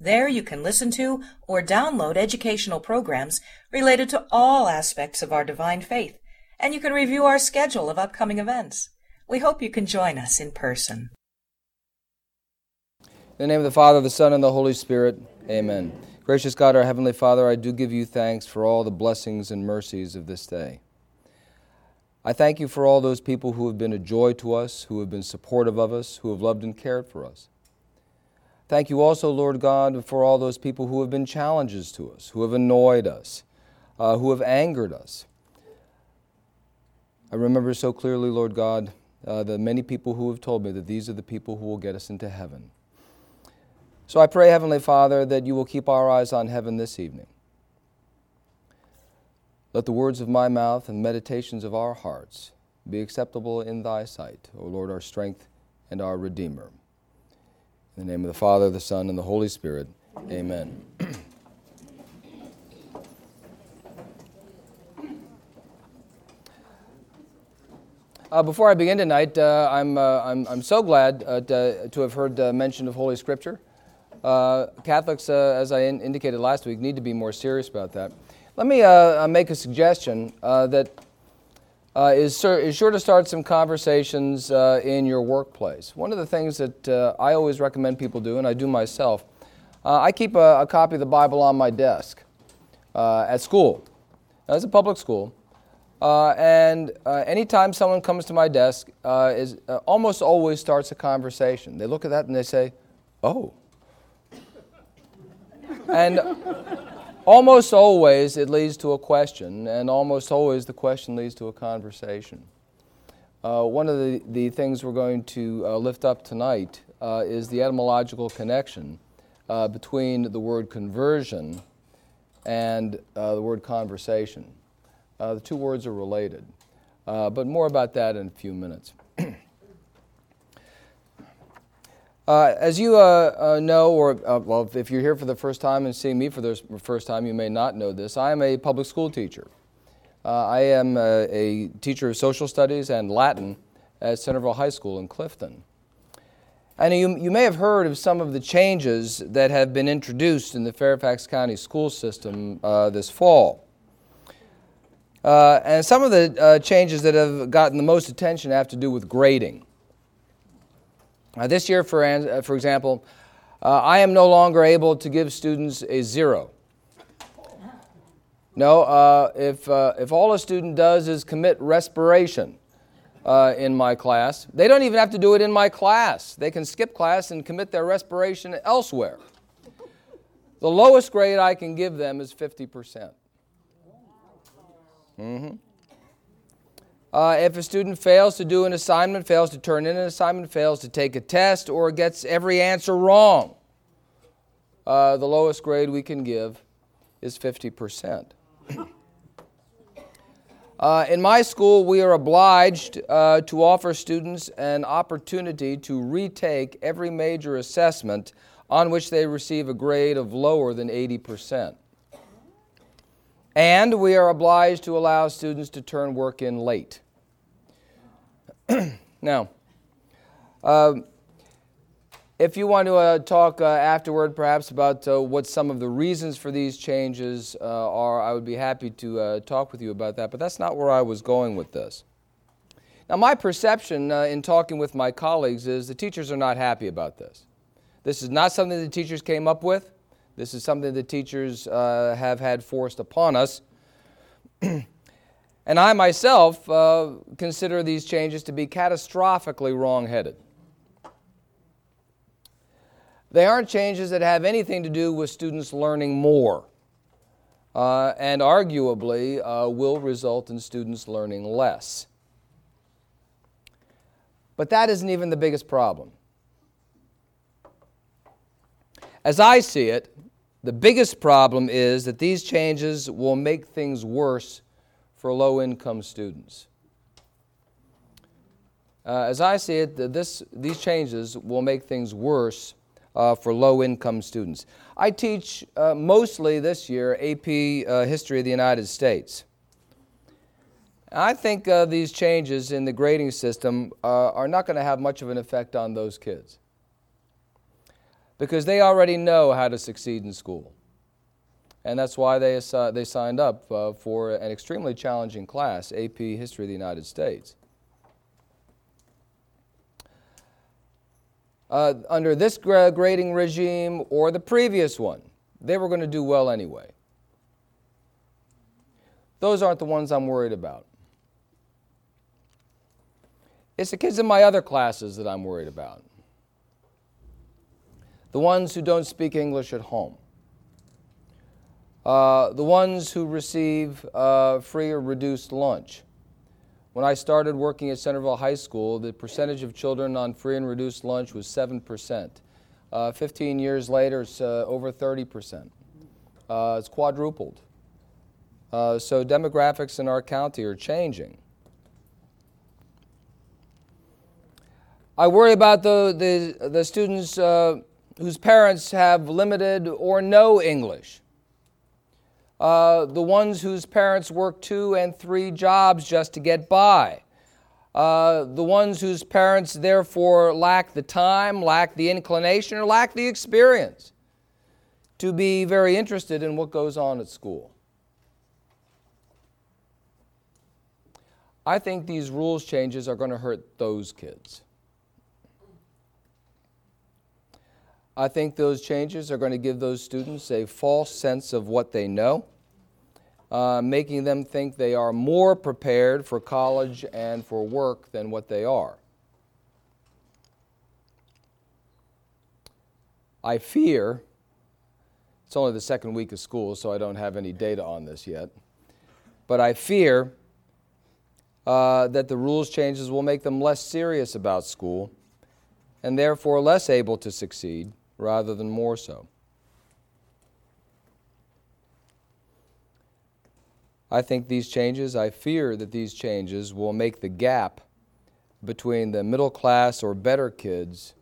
There you can listen to or download educational programs related to all aspects of our divine faith, and you can review our schedule of upcoming events. We hope you can join us in person. In the name of the Father, the Son, and the Holy Spirit, amen. Gracious God, our Heavenly Father, I do give you thanks for all the blessings and mercies of this day. I thank you for all those people who have been a joy to us, who have been supportive of us, who have loved and cared for us. Thank you also, Lord God, for all those people who have been challenges to us, who have annoyed us, uh, who have angered us. I remember so clearly, Lord God, uh, the many people who have told me that these are the people who will get us into heaven. So I pray, Heavenly Father, that you will keep our eyes on heaven this evening. Let the words of my mouth and meditations of our hearts be acceptable in thy sight, O Lord, our strength and our Redeemer. In the name of the Father, the Son, and the Holy Spirit, amen. Uh, before I begin tonight, uh, I'm, uh, I'm, I'm so glad uh, to, to, have heard uh, mention of Holy Scripture. Uh, Catholics, as I in- indicated last week, need to be more serious about that. Let me make a suggestion that uh, is, is sure to start some conversations uh, in your workplace. One of the things that uh, I always recommend people do, and I do myself, uh, I keep a, a, copy of the Bible on my desk uh, at school. Now, it's a public school. Uh, and anytime someone comes to my desk, is almost always starts a conversation. They look at that and they say, "Oh," and Almost always it leads to a question, and almost always the question leads to a conversation. Uh, one of the, the things we're going to uh, lift up tonight uh, is the etymological connection uh, between the word conversion and uh, the word conversation. Uh, the two words are related, but more about that in a few minutes. Uh, as you uh, uh, know, or uh, well, if you're here for the first time and seeing me for the first time, you may not know this. I am a public school teacher. Uh, I am a, uh, a, teacher of social studies and Latin at Centerville High School in Clifton. And you, you may have heard of some of the changes that have been introduced in the Fairfax County school system this fall. and some of the changes that have gotten the most attention have to do with grading. Uh, this year, for, uh, for example, uh, I am no longer able to give students a zero. No, uh, if, uh, if all a student does is commit respiration uh, in my class, they don't even have to do it in my class. They can skip class and commit their respiration elsewhere. The lowest grade I can give them is 50%. Mm-hmm. Uh, if a student fails to do an assignment, fails to turn in an assignment, fails to take a test, or gets every answer wrong, uh, the lowest grade we can give is 50%. uh, in my school, we are obliged uh, to offer students an opportunity to retake every major assessment on which they receive a grade of lower than 80%. And we are obliged to allow students to turn work in late. now, uh, if you want to uh, talk uh, afterward, perhaps about uh, what some of the reasons for these changes uh, are, I would be happy to uh, talk with you about that. But that's not where I was going with this. Now, my perception in talking with my colleagues is the teachers are not happy about this. This is not something the teachers came up with. This is something the teachers have had forced upon us. And I myself uh, consider these changes to be catastrophically wrong headed. They aren't changes that have anything to do with students learning more, uh, and arguably uh, will result in students learning less. But that isn't even the biggest problem. As I see it, the biggest problem is that these changes will make things worse for low income students. Uh, as I see it, this, these changes will make things worse uh, for low income students. I teach uh, mostly this year AP uh, History of the United States. I think uh, these changes in the grading system uh, are not going to have much of an effect on those kids because they already know how to succeed in school. And that's why they, they signed up uh, for an extremely challenging class, AP History of the United States. Uh, under this grading regime or the previous one, they were going to do well anyway. Those aren't the ones I'm worried about. It's the kids in my other classes that I'm worried about. The ones who don't speak English at home. Uh, the ones who receive uh, free or reduced lunch. When I started working at Centerville High School, the percentage of children on free and reduced lunch was 7%. Uh, 15 years later, it's uh, over 30%. Uh, it's quadrupled. Uh, so demographics in our county are changing. I worry about the, the, the students whose parents have limited or no English. Uh, the ones whose parents work two and three jobs just to get by. Uh, the ones whose parents therefore lack the time, lack the inclination, or lack the experience to be very interested in what goes on at school. I think these rules changes are going to hurt those kids. I think those changes are going to give those students a false sense of what they know, uh, making them think they are more prepared for college and for work than what they are. I fear, it's only the second week of school, so I don't have any data on this yet, but I fear uh, that the rules changes will make them less serious about school and therefore less able to succeed rather than more so. I think these changes, I fear that these changes will make the gap between the middle class or better kids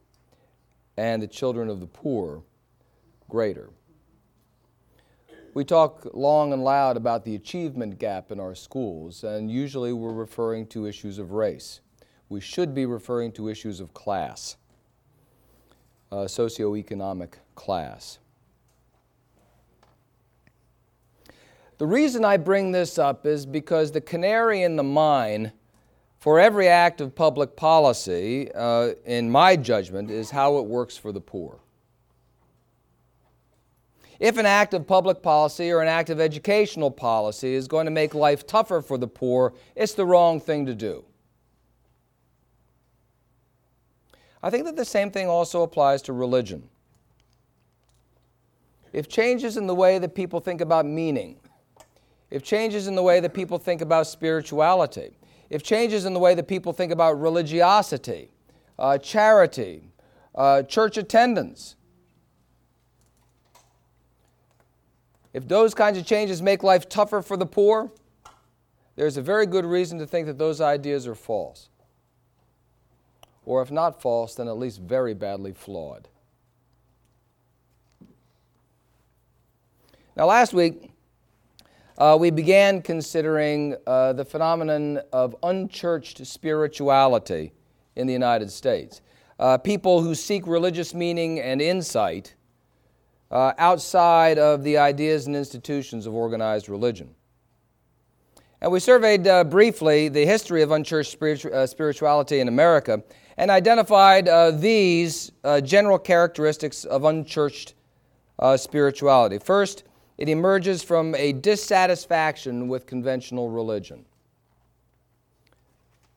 and the children of the poor greater. We talk long and loud about the achievement gap in our schools, and usually we're referring to issues of race. We should be referring to issues of class uh, socioeconomic class. The reason I bring this up is because the canary in the mine for every act of public policy, uh, in my judgment, is how it works for the poor. If an act of public policy or an act of educational policy is going to make life tougher for the poor, it's the wrong thing to do. I think that the same thing also applies to religion. If changes in the way that people think about meaning, if changes in the way that people think about spirituality, if changes in the way that people think about religiosity, uh, charity, uh, church attendance, if those kinds of changes make life tougher for the poor, there's a very good reason to think that those ideas are false or if not false, then at least very badly flawed. Now, last week, uh, we began considering uh, the phenomenon of unchurched spirituality in the United States. Uh, people who seek religious meaning and insight uh, outside of the ideas and institutions of organized religion. And we surveyed uh, briefly the history of unchurched spiritu- uh, spirituality in America and identified these general characteristics of unchurched spirituality. First, it emerges from a dissatisfaction with conventional religion.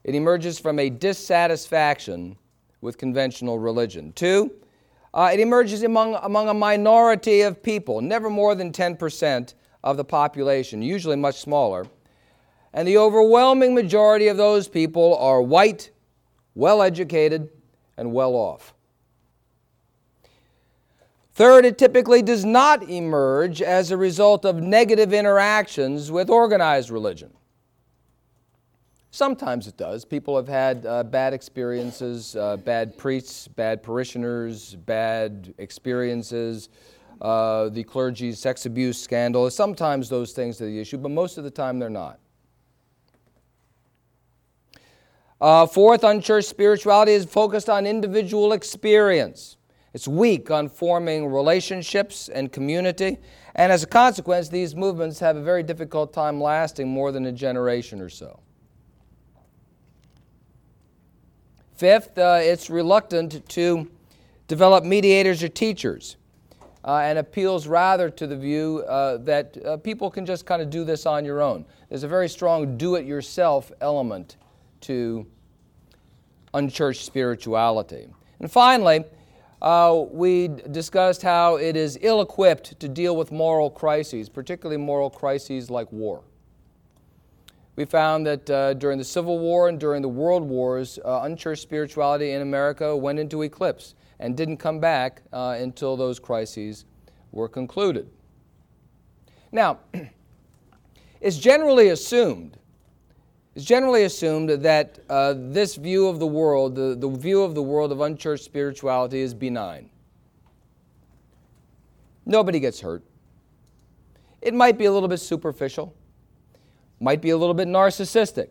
It emerges from a dissatisfaction with conventional religion. Two, uh, it emerges among, among a minority of people, never more than 10% of the population, usually much smaller. And the overwhelming majority of those people are white, well educated, and well off. Third, it typically does not emerge as a result of negative interactions with organized religion. Sometimes it does. People have had uh, bad experiences, uh, bad priests, bad parishioners, bad experiences, uh, the clergy's sex abuse scandal. Sometimes those things are the issue, but most of the time they're not. Uh, fourth, unchurched spirituality is focused on individual experience. It's weak on forming relationships and community, and as a consequence, these movements have a very difficult time lasting more than a generation or so. Fifth, uh, it's reluctant to develop mediators or teachers uh, and appeals rather to the view uh, that uh, people can just kind of do this on your own. There's a very strong do it yourself element to unchurched spirituality. And finally, uh, we discussed how it is ill equipped to deal with moral crises, particularly moral crises like war. We found that uh, during the Civil War and during the World Wars, uh, unchurched spirituality in America went into eclipse and didn't come back uh, until those crises were concluded. Now, it's generally assumed it's generally assumed that uh, this view of the world, the, the view of the world of unchurched spirituality, is benign. Nobody gets hurt. It might be a little bit superficial, might be a little bit narcissistic,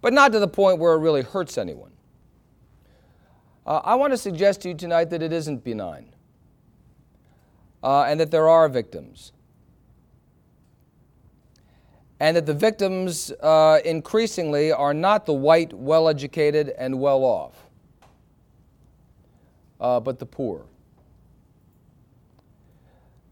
but not to the point where it really hurts anyone. Uh, I want to suggest to you tonight that it isn't benign uh, and that there are victims and that the victims uh, increasingly are not the white, well educated, and well off, uh, but the poor.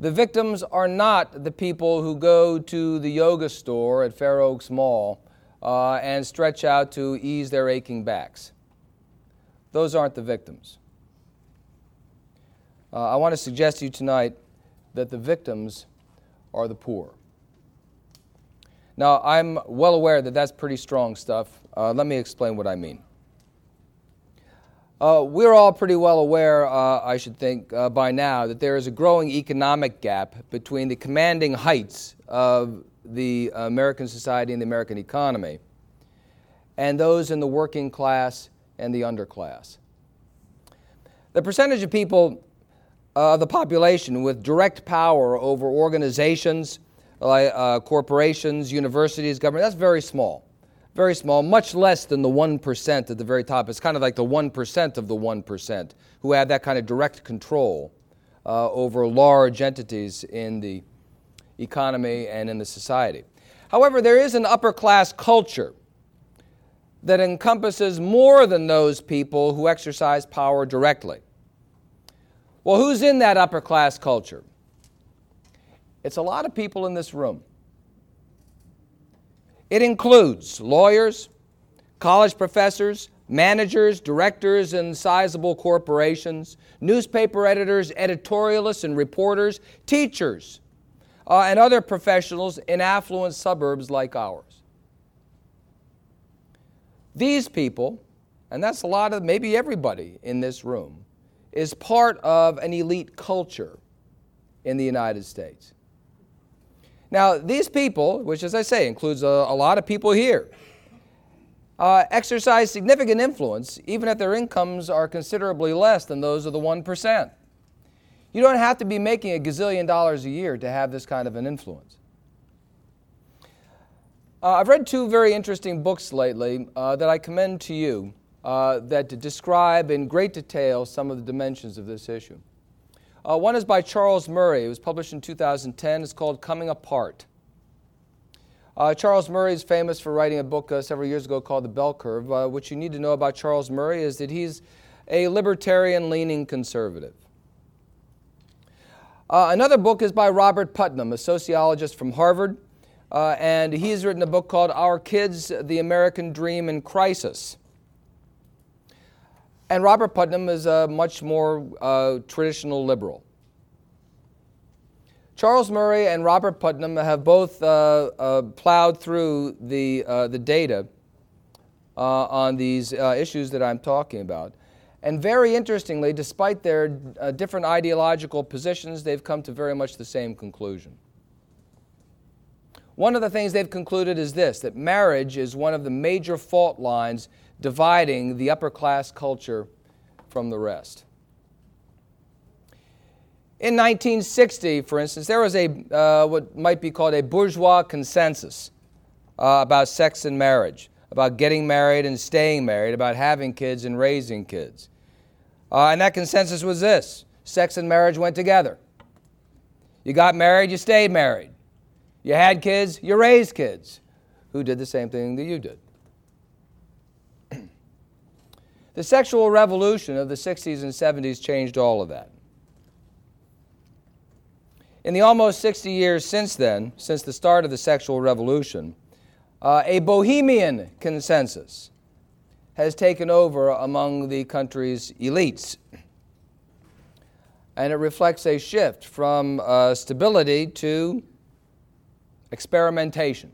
The victims are not the people who go to the yoga store at Fair Oaks Mall uh, and stretch out to ease their aching backs. Those aren't the victims. Uh, I want to suggest to you tonight that the victims are the poor. Now, I'm well aware that that's pretty strong stuff. Uh, let me explain what I mean. Uh, we're all pretty well aware, uh, I should think, uh, by now, that there is a growing economic gap between the commanding heights of the American society and the American economy and those in the working class and the underclass. The percentage of people uh, the population with direct power over organizations, uh, corporations, universities, government, that's very small. Very small, much less than the 1% at the very top. It's kind of like the 1% of the 1% who have that kind of direct control uh, over large entities in the economy and in the society. However, there is an upper class culture that encompasses more than those people who exercise power directly. Well, who's in that upper class culture? It's a lot of people in this room. It includes lawyers, college professors, managers, directors in sizable corporations, newspaper editors, editorialists, and reporters, teachers, uh, and other professionals in affluent suburbs like ours. These people, and that's a lot of maybe everybody in this room, is part of an elite culture in the United States. Now, these people, which as I say includes a, a lot of people here, uh, exercise significant influence even if their incomes are considerably less than those of the 1%. You don't have to be making a gazillion dollars a year to have this kind of an influence. Uh, I've read two very interesting books lately uh, that I commend to you uh, that describe in great detail some of the dimensions of this issue. Uh, one is by Charles Murray. It was published in 2010. It's called Coming Apart. Uh, Charles Murray is famous for writing a book uh, several years ago called The Bell Curve. Uh, what you need to know about Charles Murray is that he's a libertarian leaning conservative. Uh, another book is by Robert Putnam, a sociologist from Harvard, uh, and he's written a book called Our Kids, the American Dream in Crisis. And Robert Putnam is a much more uh, traditional liberal. Charles Murray and Robert Putnam have both uh, uh, plowed through the, uh, the data uh, on these uh, issues that I'm talking about. And very interestingly, despite their different ideological positions, they've come to very much the same conclusion. One of the things they've concluded is this that marriage is one of the major fault lines dividing the upper class culture from the rest. In 1960, for instance, there was a uh, what might be called a bourgeois consensus uh, about sex and marriage, about getting married and staying married, about having kids and raising kids. Uh, and that consensus was this sex and marriage went together. You got married, you stayed married. You had kids, you raised kids who did the same thing that you did. The sexual revolution of the 60s and 70s changed all of that. In the almost 60 years since then, since the start of the sexual revolution, uh, a bohemian consensus has taken over among the country's elites. And it reflects a shift from uh, stability to experimentation.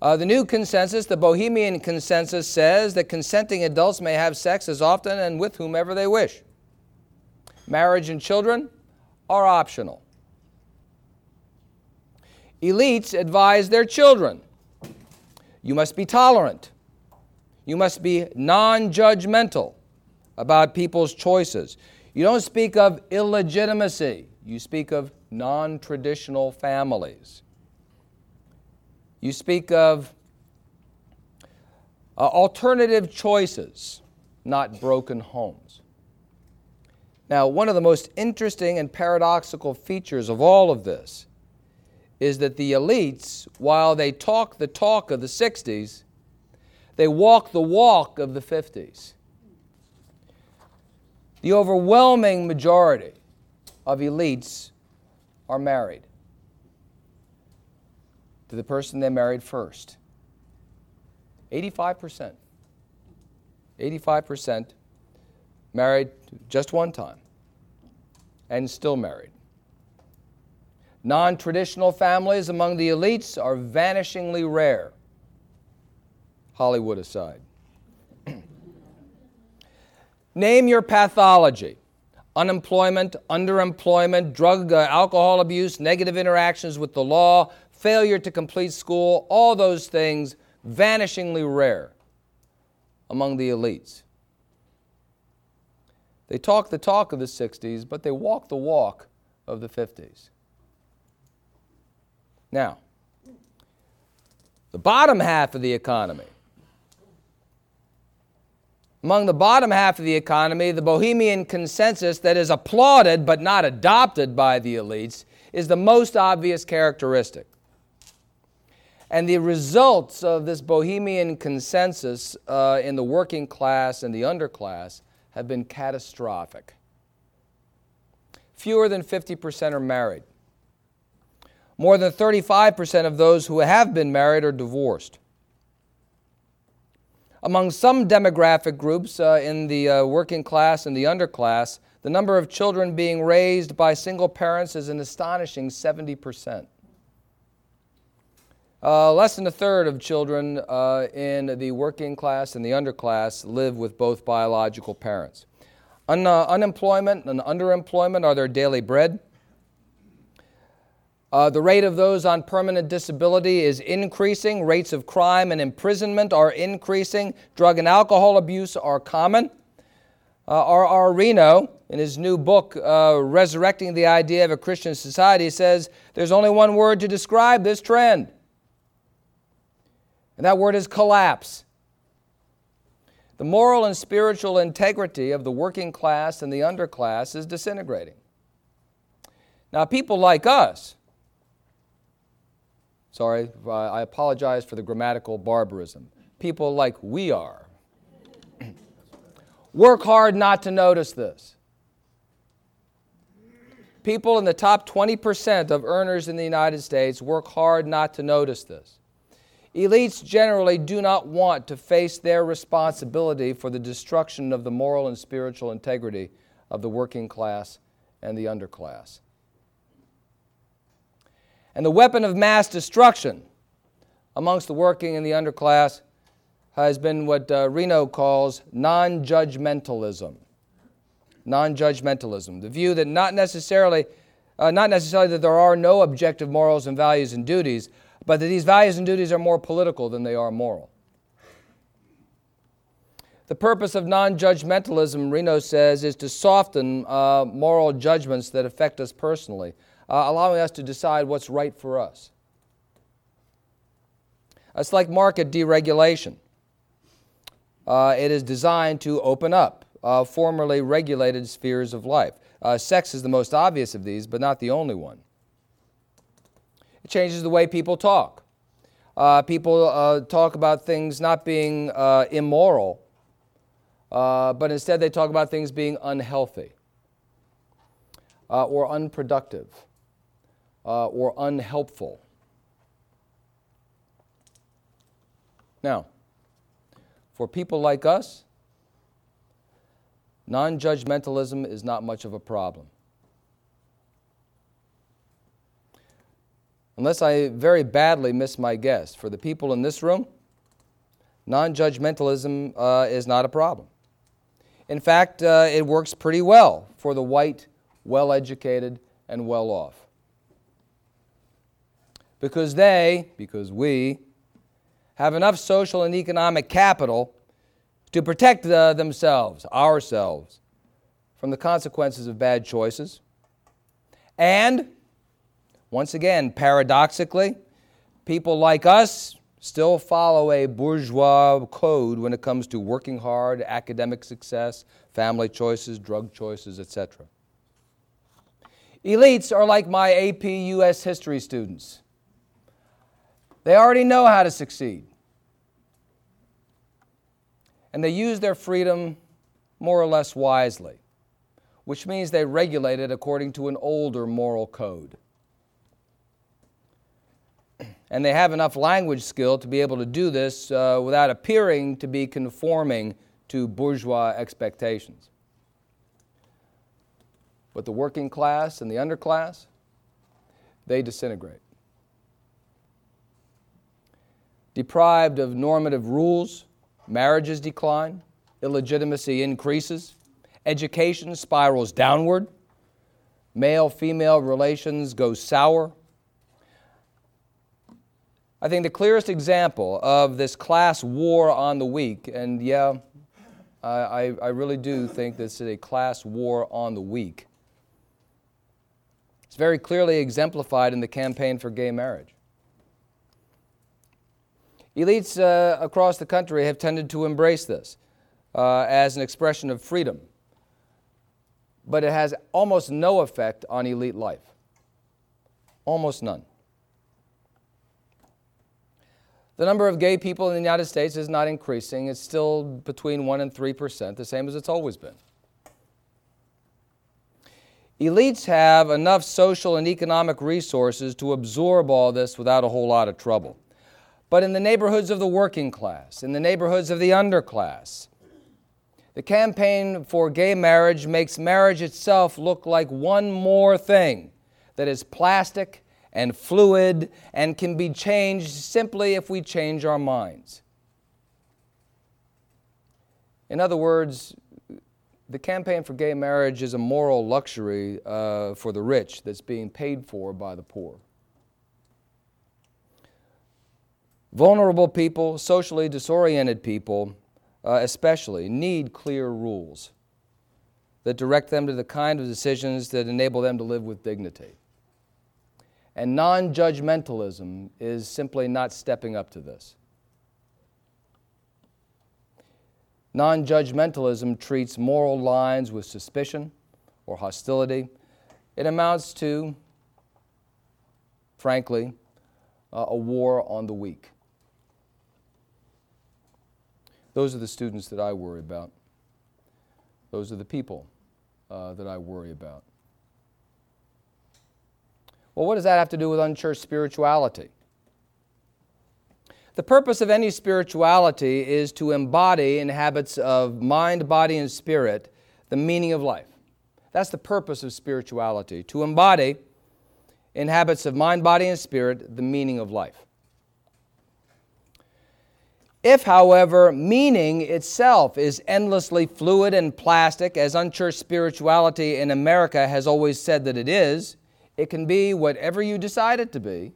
Uh, the new consensus, the Bohemian consensus, says that consenting adults may have sex as often and with whomever they wish. Marriage and children are optional. Elites advise their children you must be tolerant, you must be non judgmental about people's choices. You don't speak of illegitimacy, you speak of non traditional families. You speak of uh, alternative choices, not broken homes. Now, one of the most interesting and paradoxical features of all of this is that the elites, while they talk the talk of the 60s, they walk the walk of the 50s. The overwhelming majority of elites are married to the person they married first. 85%. 85% married just one time, and still married. Non traditional families among the elites are vanishingly rare, Hollywood aside. Name your pathology unemployment, underemployment, drug, uh, alcohol abuse, negative interactions with the law, failure to complete school, all those things vanishingly rare among the elites. They talk the talk of the 60s, but they walk the walk of the 50s. Now, the bottom half of the economy. Among the bottom half of the economy, the Bohemian consensus that is applauded but not adopted by the elites is the most obvious characteristic. And the results of this Bohemian consensus uh, in the working class and the underclass have been catastrophic. Fewer than 50% are married. More than 35% of those who have been married are divorced. Among some demographic groups uh, in the uh, working class and the underclass, the number of children being raised by single parents is an astonishing 70%. Uh, less than a third of children uh, in the working class and the underclass live with both biological parents. Un- uh, unemployment and underemployment are their daily bread. Uh, the rate of those on permanent disability is increasing. Rates of crime and imprisonment are increasing. Drug and alcohol abuse are common. Uh, R.R. Reno, in his new book, uh, Resurrecting the Idea of a Christian Society, says there's only one word to describe this trend and that word is collapse. The moral and spiritual integrity of the working class and the underclass is disintegrating. Now, people like us, sorry, uh, I apologize for the grammatical barbarism, people like we are, work hard not to notice this. People in the top 20% of earners in the United States work hard not to notice this. Elites generally do not want to face their responsibility for the destruction of the moral and spiritual integrity of the working class and the underclass. And the weapon of mass destruction amongst the working and the underclass has been what uh, Reno calls non judgmentalism. Non judgmentalism, the view that not necessarily Uh, not necessarily that there are no objective morals and values and duties, but that these values and duties are more political than they are moral. The purpose of non judgmentalism, Reno says, is to soften uh, moral judgments that affect us personally, uh, allowing us to decide what's right for us. It's like market deregulation. Uh, it is designed to open up uh, formerly regulated spheres of life. Uh, sex is the most obvious of these, but not the only one. It changes the way people talk. Uh, people uh, talk about things not being uh, immoral, but instead they talk about things being unhealthy or unproductive or unhelpful. Now, for people like us, non judgmentalism is not much of a problem. Unless I very badly miss my guess, for the people in this room, non judgmentalism uh, is not a problem. In fact, uh, it works pretty well for the white, well educated, and well off. Because they, because we, have enough social and economic capital to protect uh, themselves, ourselves, from the consequences of bad choices. And, once again, paradoxically, people like us still follow a bourgeois code when it comes to working hard, academic success, family choices, drug choices, etc. Elites are like my AP US history students. They already know how to succeed and they use their freedom more or less wisely, which means they regulate it according to an older moral code. And they have enough language skill to be able to do this uh, without appearing to be conforming to bourgeois expectations. But the working class and the underclass, they disintegrate. Deprived of normative rules, marriages decline, illegitimacy increases, education spirals downward, male female relations go sour. I think the clearest example of this class war on the weak, and yeah, I, I really do think this is a class war on the weak. It's very clearly exemplified in the campaign for gay marriage. Elites uh, across the country have tended to embrace this uh, as an expression of freedom, but it has almost no effect on elite life. Almost none. The number of gay people in the United States is not increasing. It's still between 1 and 3 percent, the same as it's always been. Elites have enough social and economic resources to absorb all this without a whole lot of trouble but in the neighborhoods of the working class, in the neighborhoods of the underclass. The campaign for gay marriage makes marriage itself look like one more thing that is plastic and fluid and can be changed simply if we change our minds. In other words, the campaign for gay marriage is a moral luxury uh, for the rich that's being paid for by the poor. Vulnerable people, socially disoriented people, uh, especially, need clear rules that direct them to the kind of decisions that enable them to live with dignity. And non judgmentalism is simply not stepping up to this. Non judgmentalism treats moral lines with suspicion or hostility. It amounts to, frankly, uh, a war on the weak. Those are the students that I worry about. Those are the people uh, that I worry about. Well, what does that have to do with unchurched spirituality? The purpose of any spirituality is to embody in habits of mind, body, and spirit the meaning of life. That's the purpose of spirituality, to embody in habits of mind, body, and spirit the meaning of life. If, however, meaning itself is endlessly fluid and plastic, as unchurched spirituality in America has always said that it is, it can be whatever you decide it to be.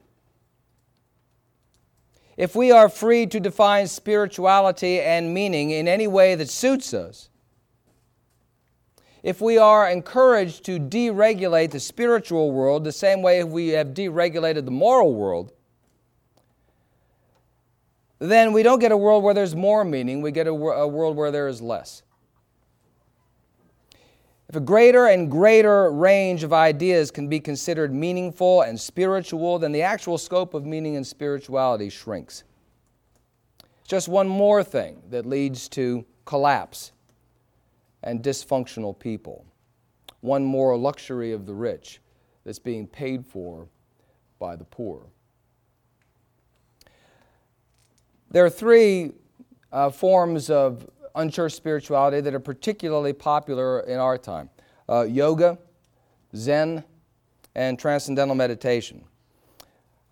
If we are free to define spirituality and meaning in any way that suits us, if we are encouraged to deregulate the spiritual world the same way we have deregulated the moral world, then we don't get a world where there's more meaning, we get a, a world where there is less. If a greater and greater range of ideas can be considered meaningful and spiritual, then the actual scope of meaning and spirituality shrinks. Just one more thing that leads to collapse and dysfunctional people. One more luxury of the rich that's being paid for by the poor. There are three uh, forms of unchurched spirituality that are particularly popular in our time uh, yoga, Zen, and transcendental meditation.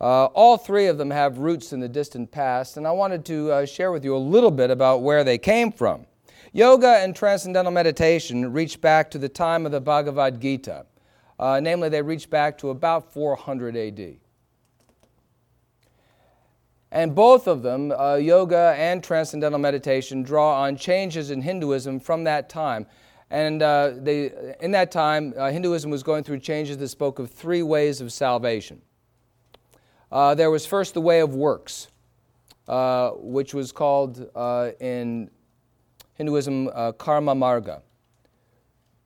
Uh, all three of them have roots in the distant past, and I wanted to uh, share with you a little bit about where they came from. Yoga and transcendental meditation reach back to the time of the Bhagavad Gita. Uh, namely, they reach back to about 400 AD. And both of them, uh, yoga and transcendental meditation, draw on changes in Hinduism from that time. And uh, they, in that time, uh, Hinduism was going through changes that spoke of three ways of salvation. Uh, there was first the way of works, uh, which was called uh, in Hinduism karma marga,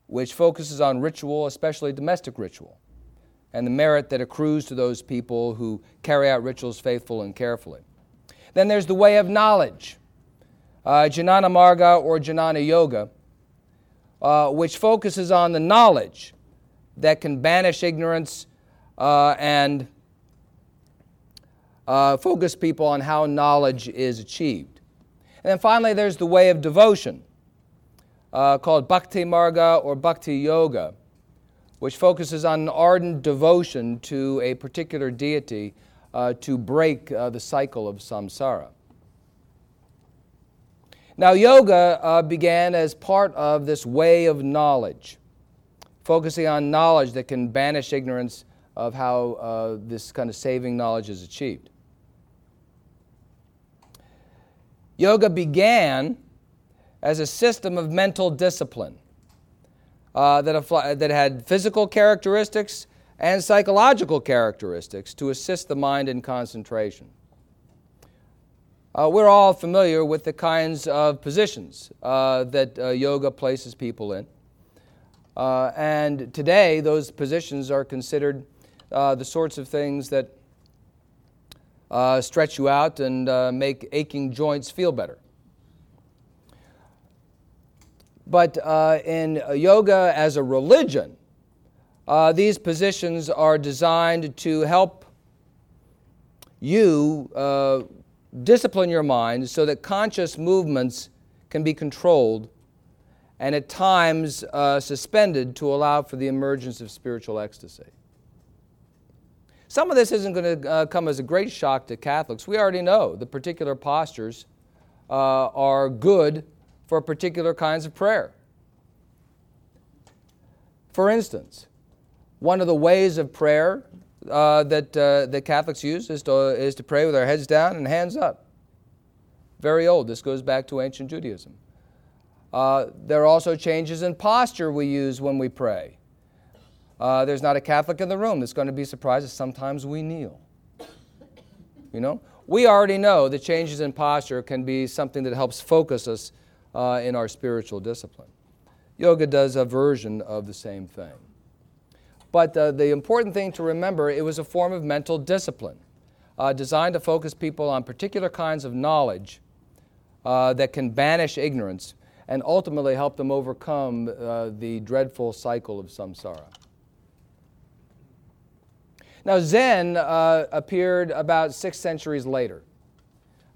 which focuses on ritual, especially domestic ritual and the merit that accrues to those people who carry out rituals faithfully and carefully. Then there's the way of knowledge, uh, Jnana Marga or Jnana Yoga, uh, which focuses on the knowledge that can banish ignorance uh, and uh, focus people on how knowledge is achieved. And then finally, there's the way of devotion, uh, called Bhakti Marga or Bhakti Yoga which focuses on an ardent devotion to a particular deity uh, to break uh, the cycle of samsara. Now, yoga uh, began as part of this way of knowledge, focusing on knowledge that can banish ignorance of how uh, this kind of saving knowledge is achieved. Yoga began as a system of mental discipline uh, that, that had physical characteristics and psychological characteristics to assist the mind in concentration. Uh, we're all familiar with the kinds of positions uh, that uh, yoga places people in. Uh, and today, those positions are considered uh, the sorts of things that stretch you out and make aching joints feel better. But uh, in yoga as a religion, uh, these positions are designed to help you uh, discipline your mind so that conscious movements can be controlled and at times uh, suspended to allow for the emergence of spiritual ecstasy. Some of this isn't going to uh, come as a great shock to Catholics. We already know the particular postures uh, are good for particular kinds of prayer. For instance, one of the ways of prayer uh, that, uh, that Catholics use is to, is to pray with our heads down and hands up. Very old. This goes back to ancient Judaism. Uh, there are also changes in posture we use when we pray. Uh, there's not a Catholic in the room that's going to be surprised that sometimes we kneel. You know? We already know that changes in posture can be something that helps focus us uh, in our spiritual discipline. Yoga does a version of the same thing. But uh, the important thing to remember, it was a form of mental discipline uh, designed to focus people on particular kinds of knowledge uh, that can banish ignorance and ultimately help them overcome uh, the dreadful cycle of samsara. Now, Zen uh, appeared about six centuries later.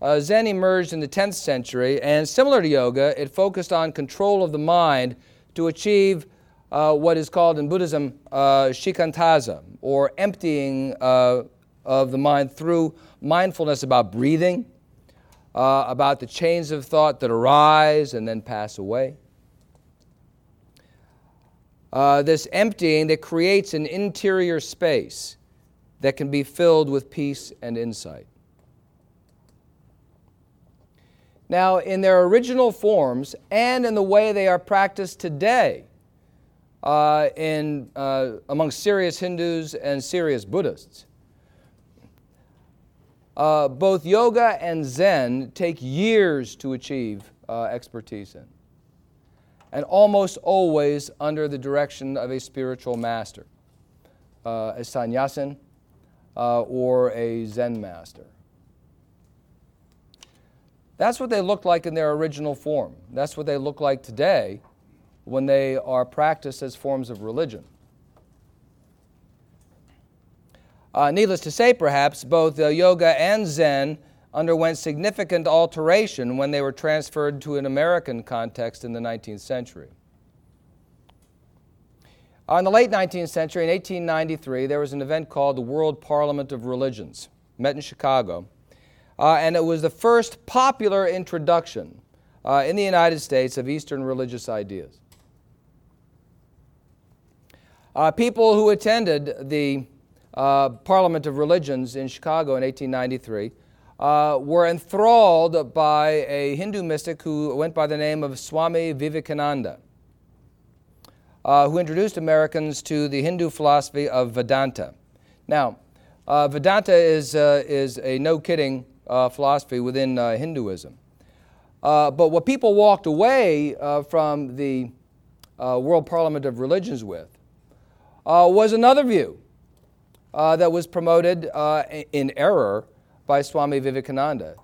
Uh, Zen emerged in the 10th century, and similar to yoga, it focused on control of the mind to achieve uh, what is called in Buddhism uh, shikantaza, or emptying uh, of the mind through mindfulness about breathing, uh, about the chains of thought that arise and then pass away. uh, this emptying that creates an interior space that can be filled with peace and insight. Now, in their original forms and in the way they are practiced today uh, in, uh, among serious Hindus and serious Buddhists, uh, both yoga and Zen take years to achieve uh, expertise in, and almost always under the direction of a spiritual master, uh, a sannyasin uh, or a Zen master. That's what they look like in their original form. That's what they look like today when they are practiced as forms of religion. Uh, needless to say, perhaps, both uh, yoga and Zen underwent significant alteration when they were transferred to an American context in the 19th century. Uh, in the late 19th century, in 1893, there was an event called the World Parliament of Religions, met in Chicago uh, and it was the first popular introduction uh, in the United States of Eastern religious ideas. Uh, people who attended the uh, Parliament of Religions in Chicago in 1893 uh, were enthralled by a Hindu mystic who went by the name of Swami Vivekananda. Uh, who introduced Americans to the Hindu philosophy of Vedanta. Now, Vedanta is, is a no kidding uh, philosophy within uh, Hinduism. Uh, but what people walked away uh, from the World Parliament of Religions with was another view that was promoted in error by Swami Vivekananda.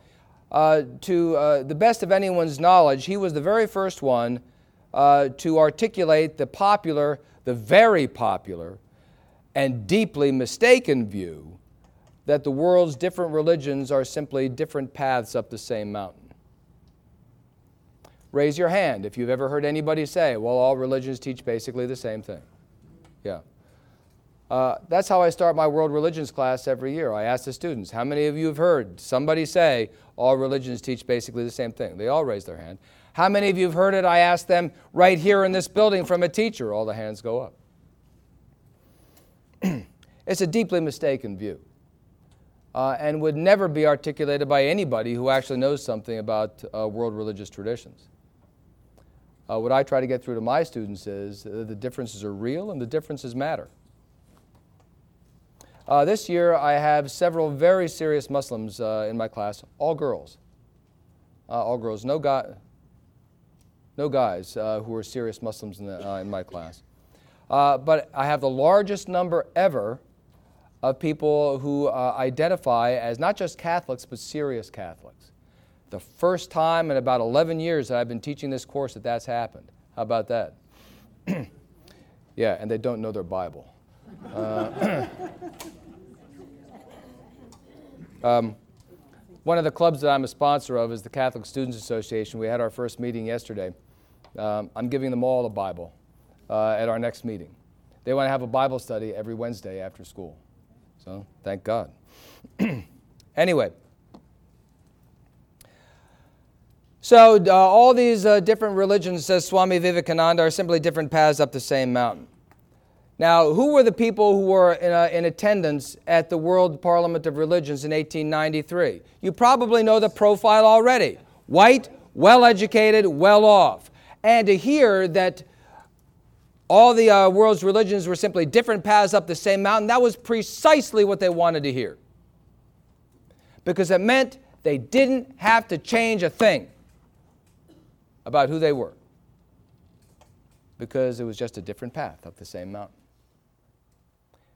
to the best of anyone's knowledge, he was the very first one to articulate the popular, the very popular, and deeply mistaken view that the world's different religions are simply different paths up the same mountain. Raise your hand if you've ever heard anybody say, well, all religions teach basically the same thing. Yeah. Uh, that's how I start my world religions class every year. I ask the students, how many of you have heard somebody say all religions teach basically the same thing? They all raise their hand. How many of you have heard it? I ask them right here in this building from a teacher. All the hands go up. it's a deeply mistaken view uh, and would never be articulated by anybody who actually knows something about uh, world religious traditions. Uh, what I try to get through to my students is the differences are real and the differences matter. Uh, this year, I have several very serious Muslims uh, in my class, all girls. Uh, all girls, no, no guys who are serious Muslims in, the, in my class. but I have the largest number ever of people who uh, identify as not just Catholics, but serious Catholics. The first time in about 11 years that I've been teaching this course that that's happened. How about that? yeah, and they don't know their Bible. Uh, um, one of the clubs that I'm a sponsor of is the Catholic Students Association. We had our first meeting yesterday. Um, I'm giving them all a Bible uh, at our next meeting. They want to have a Bible study every Wednesday after school. So thank God. anyway. So, uh, all these uh, different religions, says Swami Vivekananda, are simply different paths up the same mountain. Now, who were the people who were in, uh, in, attendance at the World Parliament of Religions in 1893? You probably know the profile already white, well educated, well off. And to hear that all the uh, world's religions were simply different paths up the same mountain. That was precisely what they wanted to hear. Because it meant they didn't have to change a thing about who they were. Because it was just a different path up the same mountain.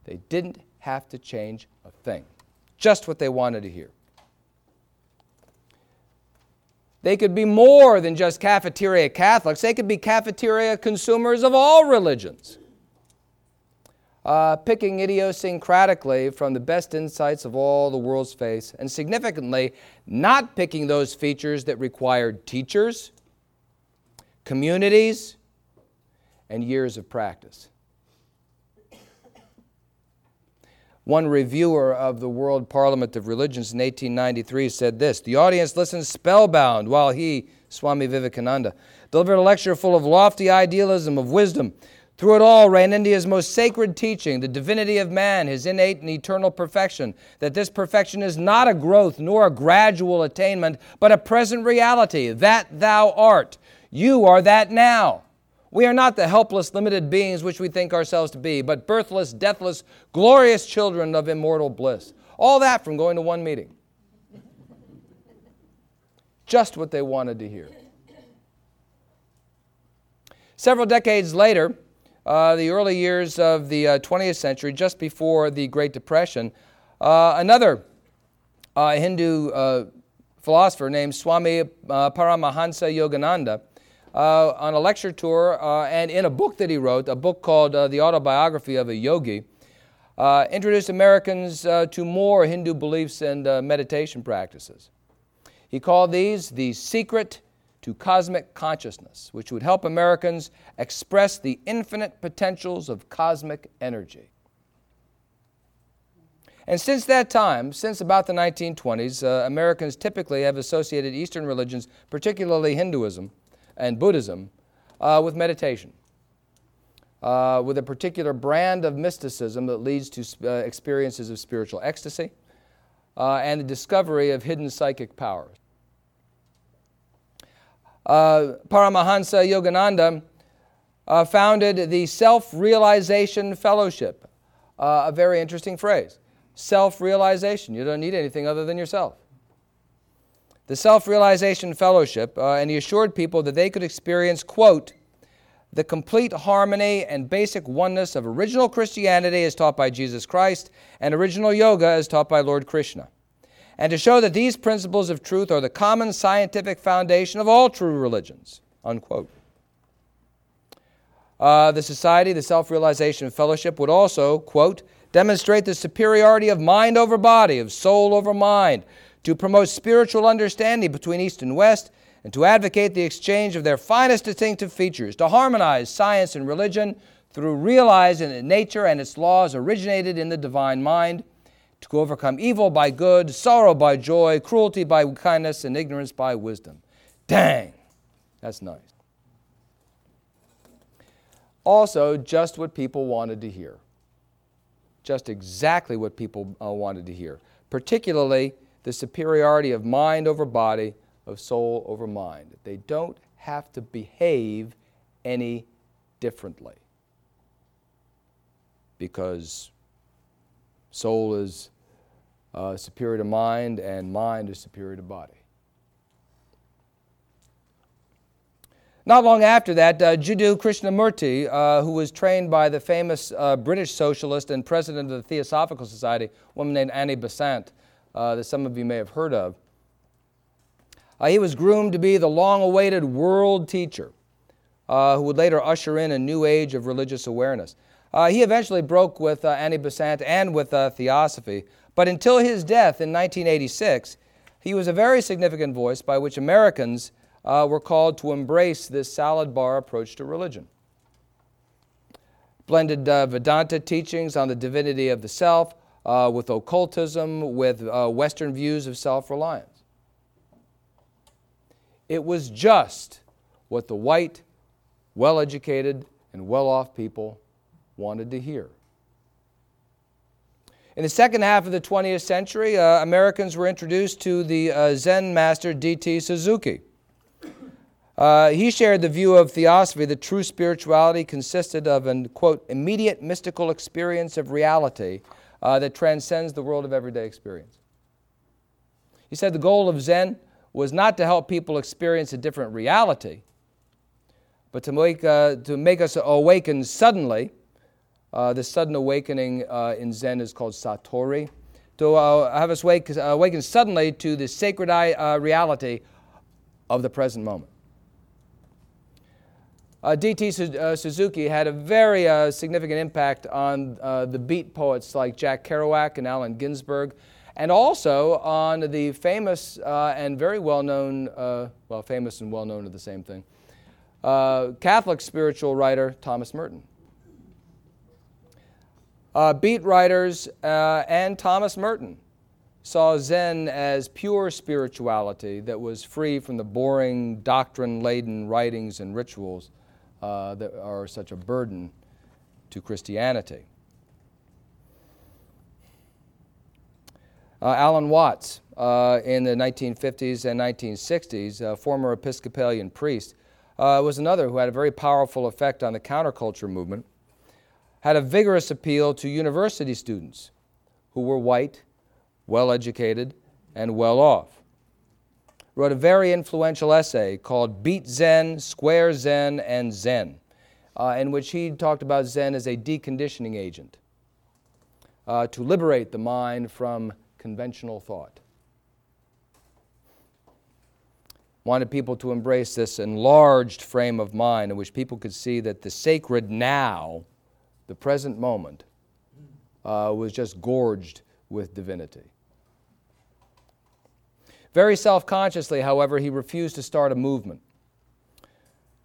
They didn't have to change a thing. Just what they wanted to hear. They could be more than just cafeteria Catholics, they could be cafeteria consumers of all religions. Uh, picking idiosyncratically from the best insights of all the world's faiths, and significantly, not picking those features that required teachers, communities, and years of practice. One reviewer of the World Parliament of Religions in 1893 said this The audience listened spellbound while he, Swami Vivekananda, delivered a lecture full of lofty idealism, of wisdom, Through it all ran India's most sacred teaching, the divinity of man, his innate and eternal perfection, that this perfection is not a growth nor a gradual attainment, but a present reality, that thou art. You are that now. We are not the helpless, limited beings which we think ourselves to be, but birthless, deathless, glorious children of immortal bliss. All that from going to one meeting. Just what they wanted to hear. Several decades later, uh, the early years of the uh, 20th century, just before the Great Depression, uh, another uh, Hindu uh, philosopher named Swami uh, Paramahansa Yogananda, Uh, on a lecture tour uh, and in a book that he wrote, a book called uh, The Autobiography of a Yogi, introduced Americans to more Hindu beliefs and meditation practices. He called these the secret to cosmic consciousness, which would help Americans express the infinite potentials of cosmic energy. And since that time, since about the 1920s, uh, Americans typically have associated Eastern religions, particularly Hinduism and Buddhism, uh, with meditation, uh, with a particular brand of mysticism that leads to uh, experiences of spiritual ecstasy uh, and the discovery of hidden psychic powers uh, Paramahansa Yogananda uh, founded the Self Realization Fellowship. A very interesting phrase. Self realization. You don't need anything other than yourself. The Self Realization Fellowship, uh, and he assured people that they could experience, quote, the complete harmony and basic oneness of original Christianity as taught by Jesus Christ and original yoga as taught by Lord Krishna and to show that these principles of truth are the common scientific foundation of all true religions. Unquote. Uh, the Society, the Self Realization Fellowship, would also, quote, demonstrate the superiority of mind over body, of soul over mind, to promote spiritual understanding between East and West, and to advocate the exchange of their finest distinctive features, to harmonize science and religion through realizing that nature and its laws originated in the divine mind to overcome evil by good, sorrow by joy, cruelty by kindness, and ignorance by wisdom. Dang, that's nice. Also, just what people wanted to hear. Just exactly what people uh, wanted to hear, particularly the superiority of mind over body, of soul over mind. They don't have to behave any differently because Soul is uh, superior to mind, and mind is superior to body. Not long after that, uh, Jiddu Krishnamurti, uh, who was trained by the famous uh, British socialist and president of the Theosophical Society, a woman named Annie Besant, uh, that some of you may have heard of, uh, he was groomed to be the long awaited world teacher uh, who would later usher in a new age of religious awareness. Uh, he eventually broke with uh, Annie Besant and with uh, Theosophy, but until his death in 1986, he was a very significant voice by which Americans were called to embrace this salad bar approach to religion. Blended uh, Vedanta teachings on the divinity of the self uh, with occultism, with Western views of self reliance. It was just what the white, well educated, and well off people wanted to hear. In the second half of the 20th century, uh, Americans were introduced to the uh, Zen master D.T. Suzuki. Uh, he shared the view of theosophy that true spirituality consisted of an, quote, immediate mystical experience of reality uh, that transcends the world of everyday experience. He said the goal of Zen was not to help people experience a different reality, but to make, uh, to make us awaken suddenly uh, this sudden awakening uh, in Zen is called Satori. To uh, have us wake, uh, awaken suddenly to the sacred reality of the present moment. Uh, D.T. Suzuki had a very significant impact on the beat poets like Jack Kerouac and Allen Ginsberg, and also on the famous and very well known, well, famous and well known are the same thing, Catholic spiritual writer Thomas Merton uh, beat writers uh, and Thomas Merton saw Zen as pure spirituality that was free from the boring, doctrine laden writings and rituals uh, that are such a burden to Christianity. Uh, Alan Watts, uh, in the 1950s and 1960s, a former Episcopalian priest, uh, was another who had a very powerful effect on the counterculture movement, had a vigorous appeal to university students who were white, well educated, and well off. Wrote a very influential essay called Beat Zen, Square Zen, and Zen, uh, in which he talked about Zen as a deconditioning agent uh, to liberate the mind from conventional thought. Wanted people to embrace this enlarged frame of mind in which people could see that the sacred now, the present moment, uh, was just gorged with divinity. Very self consciously, however, he refused to start a movement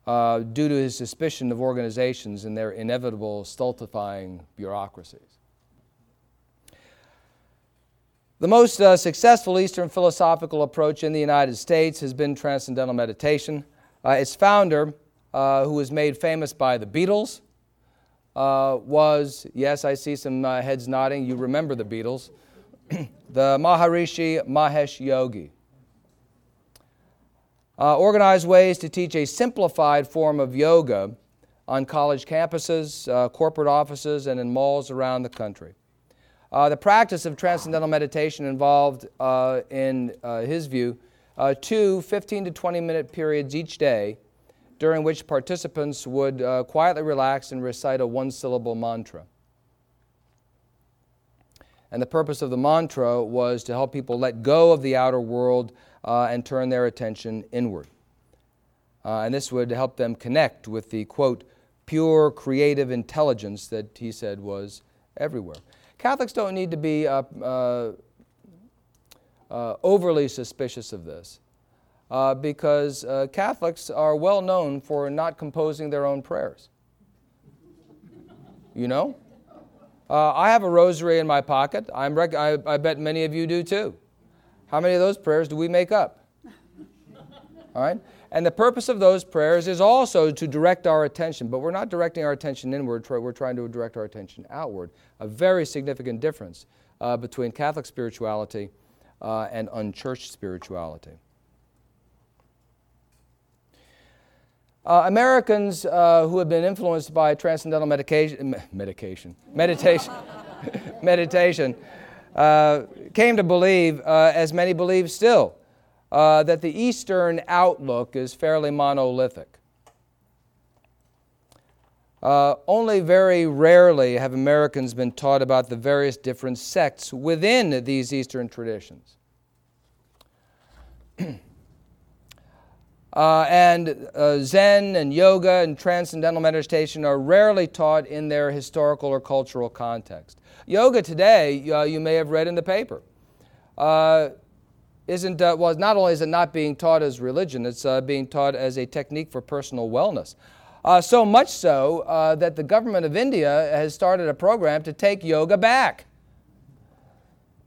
uh, due to his suspicion of organizations and their inevitable stultifying bureaucracies. The most uh, successful Eastern philosophical approach in the United States has been Transcendental Meditation. Uh, its founder, uh, who was made famous by the Beatles, uh, was, yes, I see some uh, heads nodding, you remember the Beatles, the Maharishi Mahesh Yogi. Uh, organized ways to teach a simplified form of yoga on college campuses, corporate offices, and in malls around the country. Uh, the practice of transcendental meditation involved, uh, in uh, his view, uh, two 15 to 20 minute periods each day during which participants would uh, quietly relax and recite a one syllable mantra. And the purpose of the mantra was to help people let go of the outer world uh, and turn their attention inward. and this would help them connect with the, quote, pure creative intelligence that he said was everywhere. Catholics don't need to be uh, uh, uh, overly suspicious of this uh, because uh, Catholics are well known for not composing their own prayers. You know? Uh, I have a rosary in my pocket. Rec- I, I bet many of you do too. How many of those prayers do we make up? All right? And the purpose of those prayers is also to direct our attention, but we're not directing our attention inward, we're trying to direct our attention outward. A very significant difference uh, between Catholic spirituality uh, and unchurched spirituality. Uh, Americans uh, who have been influenced by transcendental medication, medication, meditation, meditation, uh, came to believe, uh, as many believe still, uh, that the Eastern outlook is fairly monolithic. Uh, only very rarely have Americans been taught about the various different sects within these Eastern traditions. uh, and uh, Zen and yoga and transcendental meditation are rarely taught in their historical or cultural context. Yoga today, uh, you may have read in the paper, uh, isn't, uh, well, not only is it not being taught as religion, it's uh, being taught as a technique for personal wellness. So much so that the government of India has started a program to take yoga back.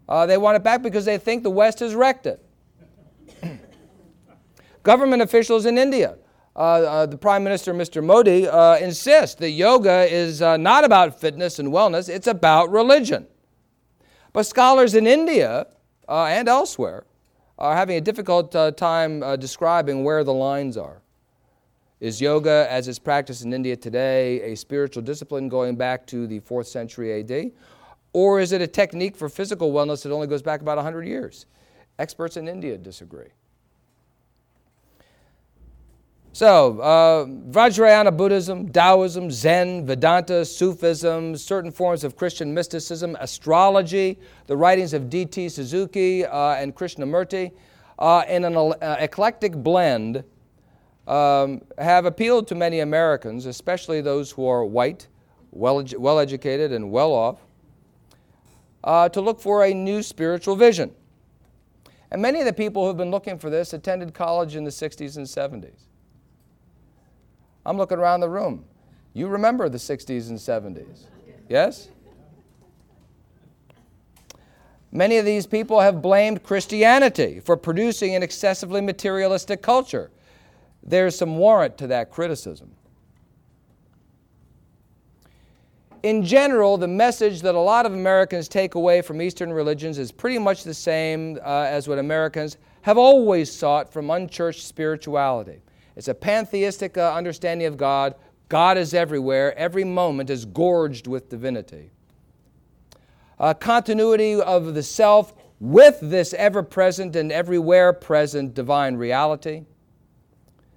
They want it back because they think the West has wrecked it. Government officials in India, uh, the Prime Minister, Mr. Modi, insist that yoga is not about fitness and wellness, it's about religion. But scholars in India and elsewhere are having a difficult uh, time uh, describing where the lines are. Is yoga, as it's practiced in India today, a spiritual discipline going back to the 4th century AD? Or is it a technique for physical wellness that only goes back about 100 years? Experts in India disagree. So, uh, Vajrayana Buddhism, Taoism, Zen, Vedanta, Sufism, certain forms of Christian mysticism, astrology, the writings of D.T. Suzuki uh, and Krishnamurti, uh, in an uh, eclectic blend, um, have appealed to many Americans, especially those who are white, well, well educated, and well off, uh, to look for a new spiritual vision. And many of the people who have been looking for this attended college in the 60s and 70s. I'm looking around the room. You remember the 60s and 70s, yes? Many of these people have blamed Christianity for producing an excessively materialistic culture. There's some warrant to that criticism. in general, the message that a lot of Americans take away from Eastern religions is pretty much the same uh, as what Americans have always sought from unchurched spirituality. It's a pantheistic uh, understanding of God. God is everywhere, every moment is gorged with divinity. A continuity of the self with this ever present and everywhere present divine reality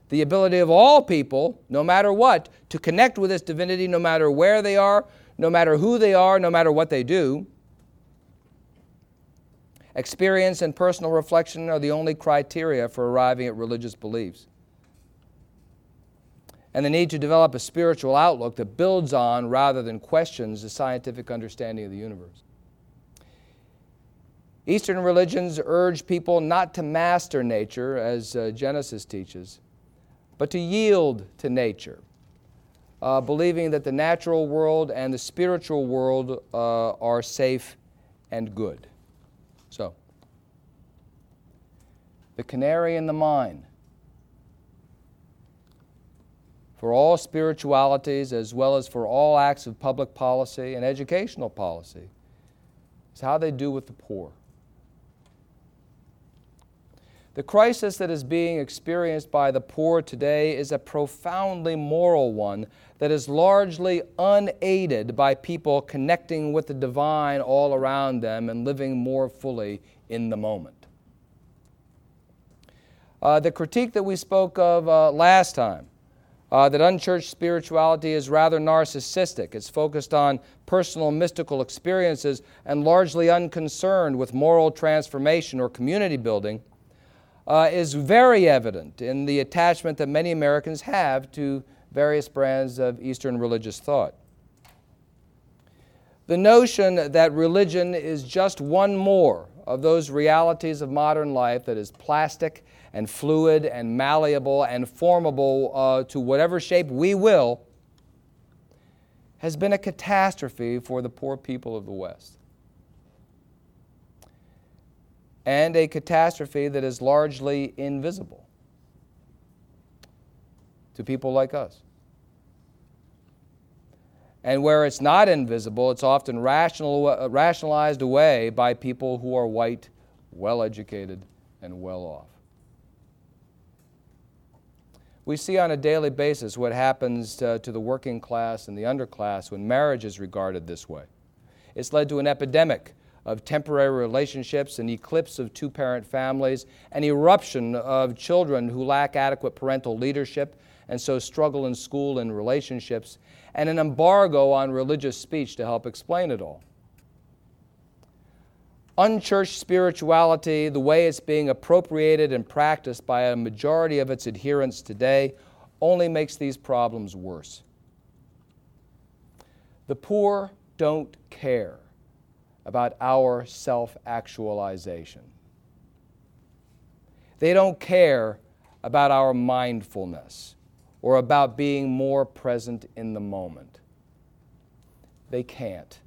the ability of all people, no matter what, to connect with this divinity no matter where they are, no matter who they are, no matter what they do. Experience and personal reflection are the only criteria for arriving at religious beliefs. And the need to develop a spiritual outlook that builds on rather than questions the scientific understanding of the universe. Eastern religions urge people not to master nature, as uh, Genesis teaches, but to yield to nature, uh, believing that the natural world and the spiritual world uh, are safe and good. So, the canary in the mine for all spiritualities as well as for all acts of public policy and educational policy is how they do with the poor. The crisis that is being experienced by the poor today is a profoundly moral one that is largely unaided by people connecting with the divine all around them and living more fully in the moment. Uh, the critique that we spoke of uh, last time uh, that unchurched spirituality is rather narcissistic. It's focused on personal mystical experiences and largely unconcerned with moral transformation or community building uh, is very evident in the attachment that many Americans have to various brands of Eastern religious thought. The notion that religion is just one more of those realities of modern life that is plastic and fluid and malleable and formable uh, to whatever shape we will has been a catastrophe for the poor people of the West. and a catastrophe that is largely invisible to people like us. And where it's not invisible, it's often rational, uh, rationalized away by people who are white, well educated, and well off. We see on a daily basis what happens to, to the working class and the underclass when marriage is regarded this way. It's led to an epidemic of temporary relationships, an eclipse of two parent families, an eruption of children who lack adequate parental leadership and so struggle in school and relationships, and an embargo on religious speech to help explain it all. Unchurched spirituality, the way it's being appropriated and practiced by a majority of its adherents today, only makes these problems worse. The poor don't care about our self actualization. They don't care about our mindfulness or about being more present in the moment. They can't.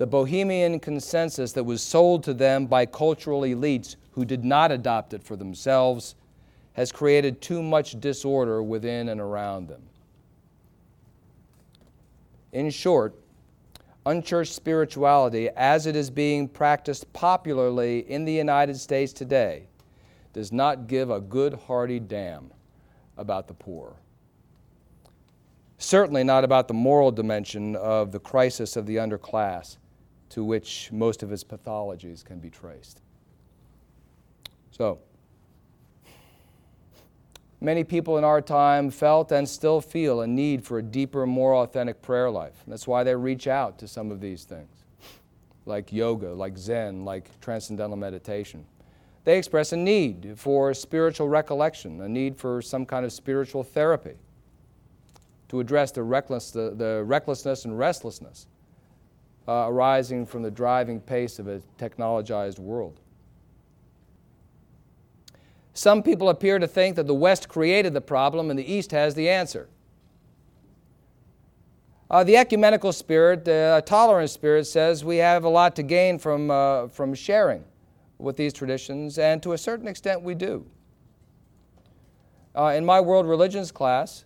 The Bohemian consensus that was sold to them by cultural elites who did not adopt it for themselves has created too much disorder within and around them. In short, unchurched spirituality as it is being practiced popularly in the United States today does not give a good hearty damn about the poor. Certainly not about the moral dimension of the crisis of the underclass to which most of his pathologies can be traced. So, Many people in our time felt and still feel a need for a deeper, more authentic prayer life. That's why they reach out to some of these things, like yoga, like Zen, like transcendental meditation. They express a need for spiritual recollection, a need for some kind of spiritual therapy to address the, reckless, the, the recklessness and restlessness uh, arising from the driving pace of a technologized world. Some people appear to think that the West created the problem and the East has the answer. Uh, the ecumenical spirit, uh, a tolerant spirit, says we have a lot to gain from, uh, from sharing with these traditions, and to a certain extent we do. Uh, in my world religions class,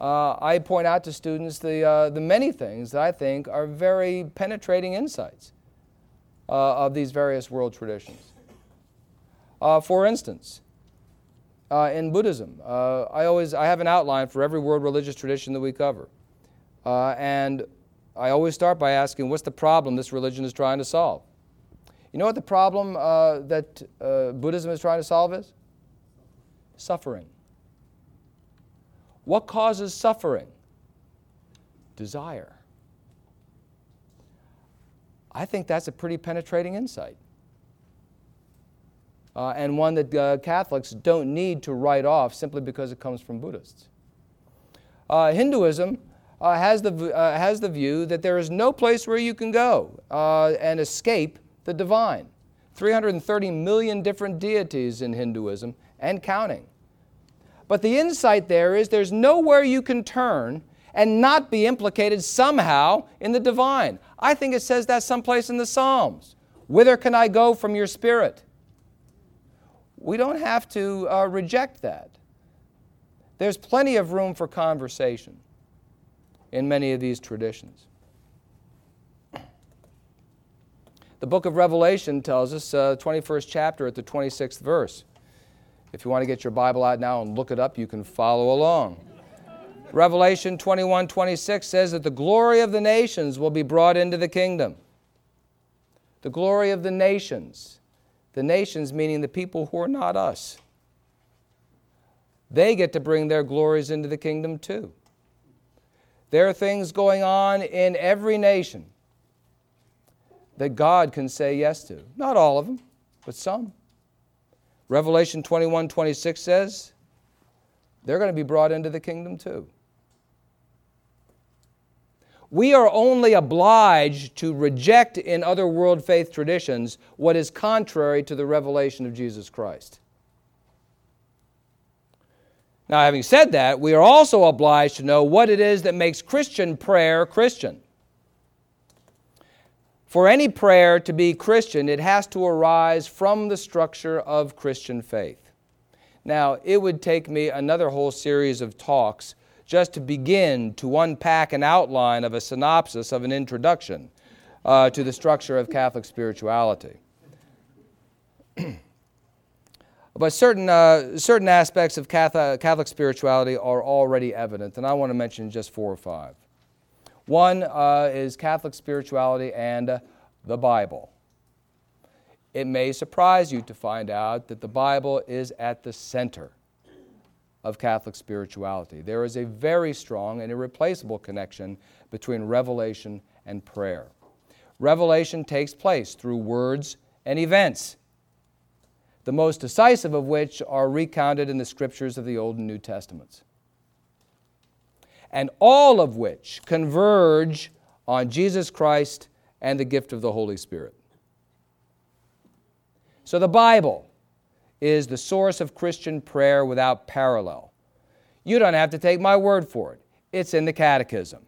uh, I point out to students the, uh, the many things that I think are very penetrating insights uh, of these various world traditions. Uh, for instance, uh, in Buddhism, uh, I always I have an outline for every world religious tradition that we cover, and I always start by asking, what's the problem this religion is trying to solve? You know what the problem that Buddhism is trying to solve is? Suffering. What causes suffering? Desire. I think that's a pretty penetrating insight. Uh, and one that uh, Catholics don't need to write off simply because it comes from Buddhists. Uh, Hinduism uh, has, the, uh, has the view that there is no place where you can go uh, and escape the divine. 330 million different deities in Hinduism and counting. But the insight there is there's nowhere you can turn and not be implicated somehow in the divine. I think it says that someplace in the Psalms. Whither can I go from your spirit? We don't have to uh, reject that. There's plenty of room for conversation in many of these traditions. The book of Revelation tells us, uh, 21st chapter at the 26th verse. If you want to get your Bible out now and look it up, you can follow along. Revelation 21 26 says that the glory of the nations will be brought into the kingdom. The glory of the nations. The nations meaning the people who are not us. They get to bring their glories into the kingdom too. There are things going on in every nation that God can say yes to. Not all of them, but some. Revelation 21 26 says they're going to be brought into the kingdom too. We are only obliged to reject in other world faith traditions what is contrary to the revelation of Jesus Christ. Now, having said that, we are also obliged to know what it is that makes Christian prayer Christian. For any prayer to be Christian, it has to arise from the structure of Christian faith. Now, it would take me another whole series of talks just to begin to unpack an outline of a synopsis of an introduction uh, to the structure of Catholic spirituality. but certain, uh, certain aspects of Catholic, Catholic spirituality are already evident, and I want to mention just four or five. One uh, is Catholic spirituality and uh, the Bible. It may surprise you to find out that the Bible is at the center of Catholic spirituality. There is a very strong and irreplaceable connection between revelation and prayer. Revelation takes place through words and events, the most decisive of which are recounted in the scriptures of the Old and New Testaments and all of which converge on Jesus Christ and the gift of the Holy Spirit. So the Bible is the source of Christian prayer without parallel. You don't have to take my word for it, it's in the Catechism.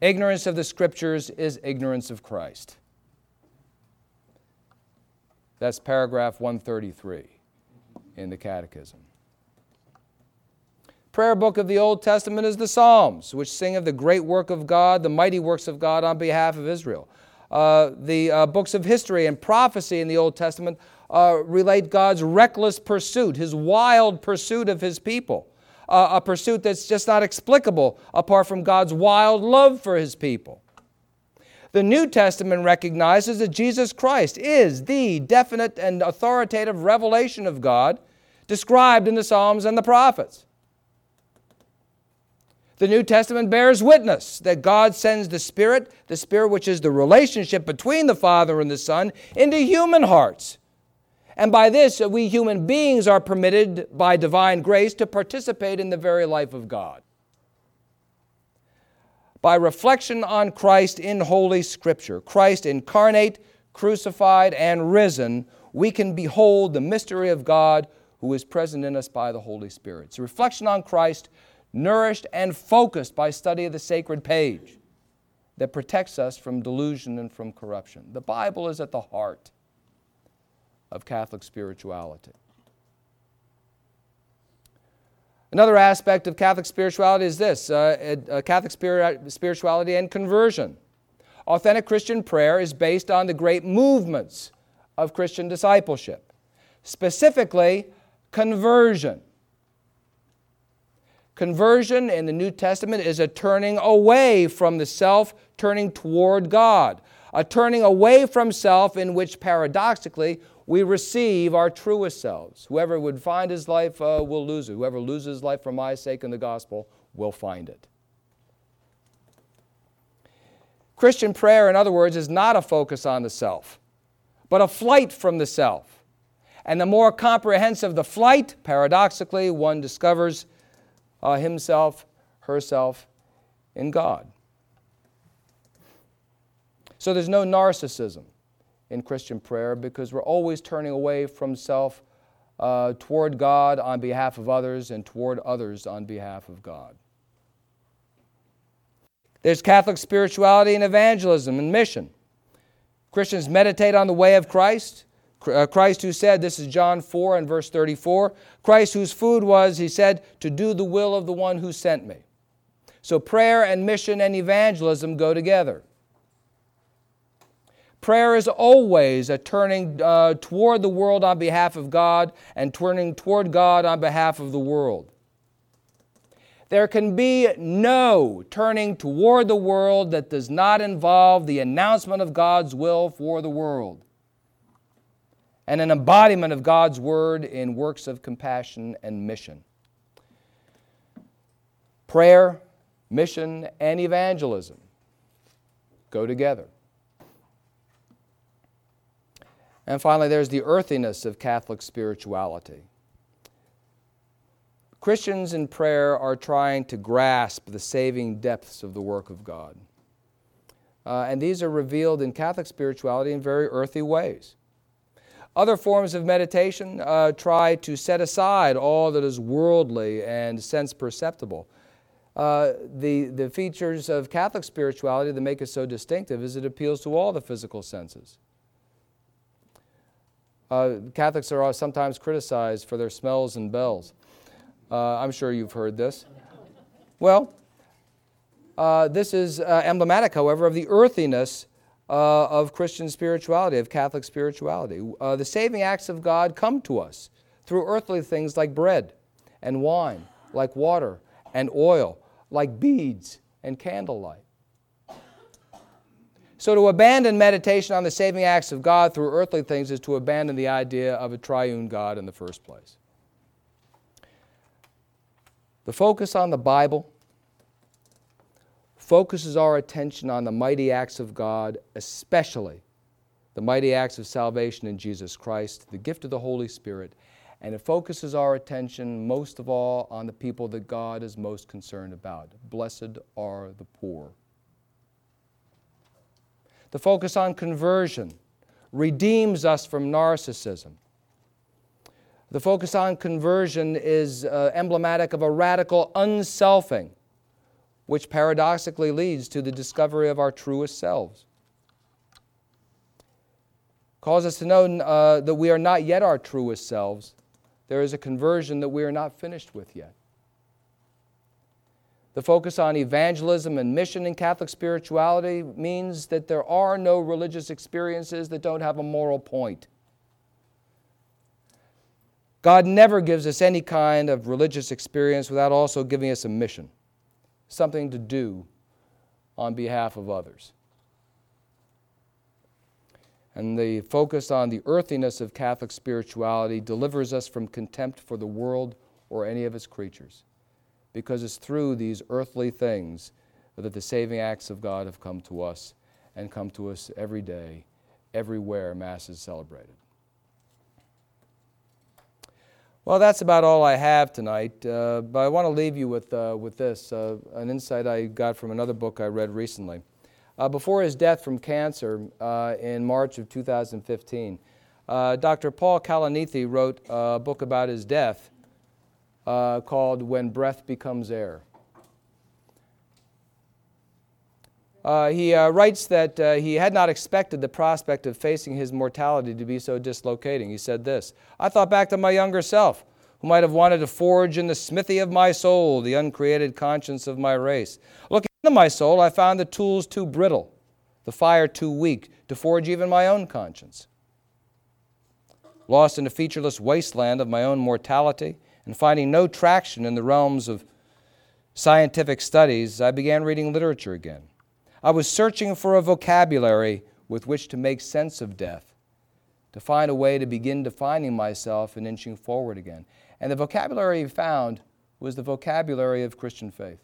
Ignorance of the Scriptures is ignorance of Christ. That's paragraph 133 in the Catechism prayer book of the Old Testament is the Psalms, which sing of the great work of God, the mighty works of God on behalf of Israel. Uh, the uh, books of history and prophecy in the Old Testament uh, relate God's reckless pursuit, his wild pursuit of his people, uh, a pursuit that's just not explicable apart from God's wild love for his people. The New Testament recognizes that Jesus Christ is the definite and authoritative revelation of God described in the Psalms and the prophets. The New Testament bears witness that God sends the Spirit, the Spirit which is the relationship between the Father and the Son, into human hearts. And by this, we human beings are permitted by divine grace to participate in the very life of God. By reflection on Christ in Holy Scripture, Christ incarnate, crucified, and risen, we can behold the mystery of God who is present in us by the Holy Spirit. A reflection on Christ nourished and focused by study of the sacred page that protects us from delusion and from corruption. The Bible is at the heart of Catholic spirituality. Another aspect of Catholic spirituality is this uh, uh, Catholic spirit, spirituality and conversion. Authentic Christian prayer is based on the great movements of Christian discipleship, specifically conversion. Conversion in the New Testament is a turning away from the self, turning toward God, a turning away from self in which paradoxically we receive our truest selves. Whoever would find his life uh, will lose it. Whoever loses his life for my sake in the gospel will find it. Christian prayer, in other words, is not a focus on the self, but a flight from the self. And the more comprehensive the flight, paradoxically, one discovers uh, himself, herself in God. So there's no narcissism in Christian prayer because we're always turning away from self uh, toward God on behalf of others and toward others on behalf of God. There's Catholic spirituality and evangelism and mission. Christians meditate on the way of Christ. Uh, Christ, who said, this is John 4 and verse 34, Christ, whose food was, he said, to do the will of the one who sent me. So prayer and mission and evangelism go together. Prayer is always a turning uh, toward the world on behalf of God and turning toward God on behalf of the world. There can be no turning toward the world that does not involve the announcement of God's will for the world and an embodiment of God's word in works of compassion and mission. Prayer, mission, and evangelism go together. And finally, there's the earthiness of Catholic spirituality. Christians in prayer are trying to grasp the saving depths of the work of God. Uh, and these are revealed in Catholic spirituality in very earthy ways. Other forms of meditation uh, try to set aside all that is worldly and sense perceptible. Uh, the, the features of Catholic spirituality that make it so distinctive is it appeals to all the physical senses. Uh, Catholics are sometimes criticized for their smells and bells. Uh, I'm sure you've heard this. Well, uh, this is uh, emblematic, however, of the earthiness uh, of Christian spirituality, of Catholic spirituality. Uh, the saving acts of God come to us through earthly things like bread and wine, like water and oil, like beads and candlelight. So, to abandon meditation on the saving acts of God through earthly things is to abandon the idea of a triune God in the first place. The focus on the Bible focuses our attention on the mighty acts of God, especially the mighty acts of salvation in Jesus Christ, the gift of the Holy Spirit, and it focuses our attention most of all on the people that God is most concerned about. Blessed are the poor. The focus on conversion redeems us from narcissism. The focus on conversion is uh, emblematic of a radical unselfing, which paradoxically leads to the discovery of our truest selves. Calls us to know uh, that we are not yet our truest selves. There is a conversion that we are not finished with yet. The focus on evangelism and mission in Catholic spirituality means that there are no religious experiences that don't have a moral point. God never gives us any kind of religious experience without also giving us a mission, something to do on behalf of others. And the focus on the earthiness of Catholic spirituality delivers us from contempt for the world or any of its creatures, because it's through these earthly things that the saving acts of God have come to us and come to us every day, everywhere Mass is celebrated. Well, that's about all I have tonight, uh, but I want to leave you with, uh, with this uh, an insight I got from another book I read recently. Uh, before his death from cancer uh, in March of 2015, uh, Dr. Paul Kalanithi wrote a book about his death called When Breath Becomes Air. Uh, he uh, writes that uh, he had not expected the prospect of facing his mortality to be so dislocating. He said this I thought back to my younger self, who might have wanted to forge in the smithy of my soul the uncreated conscience of my race. Looking into my soul, I found the tools too brittle, the fire too weak to forge even my own conscience. Lost in a featureless wasteland of my own mortality and finding no traction in the realms of scientific studies, I began reading literature again. I was searching for a vocabulary with which to make sense of death, to find a way to begin defining myself and inching forward again. And the vocabulary he found was the vocabulary of Christian faith.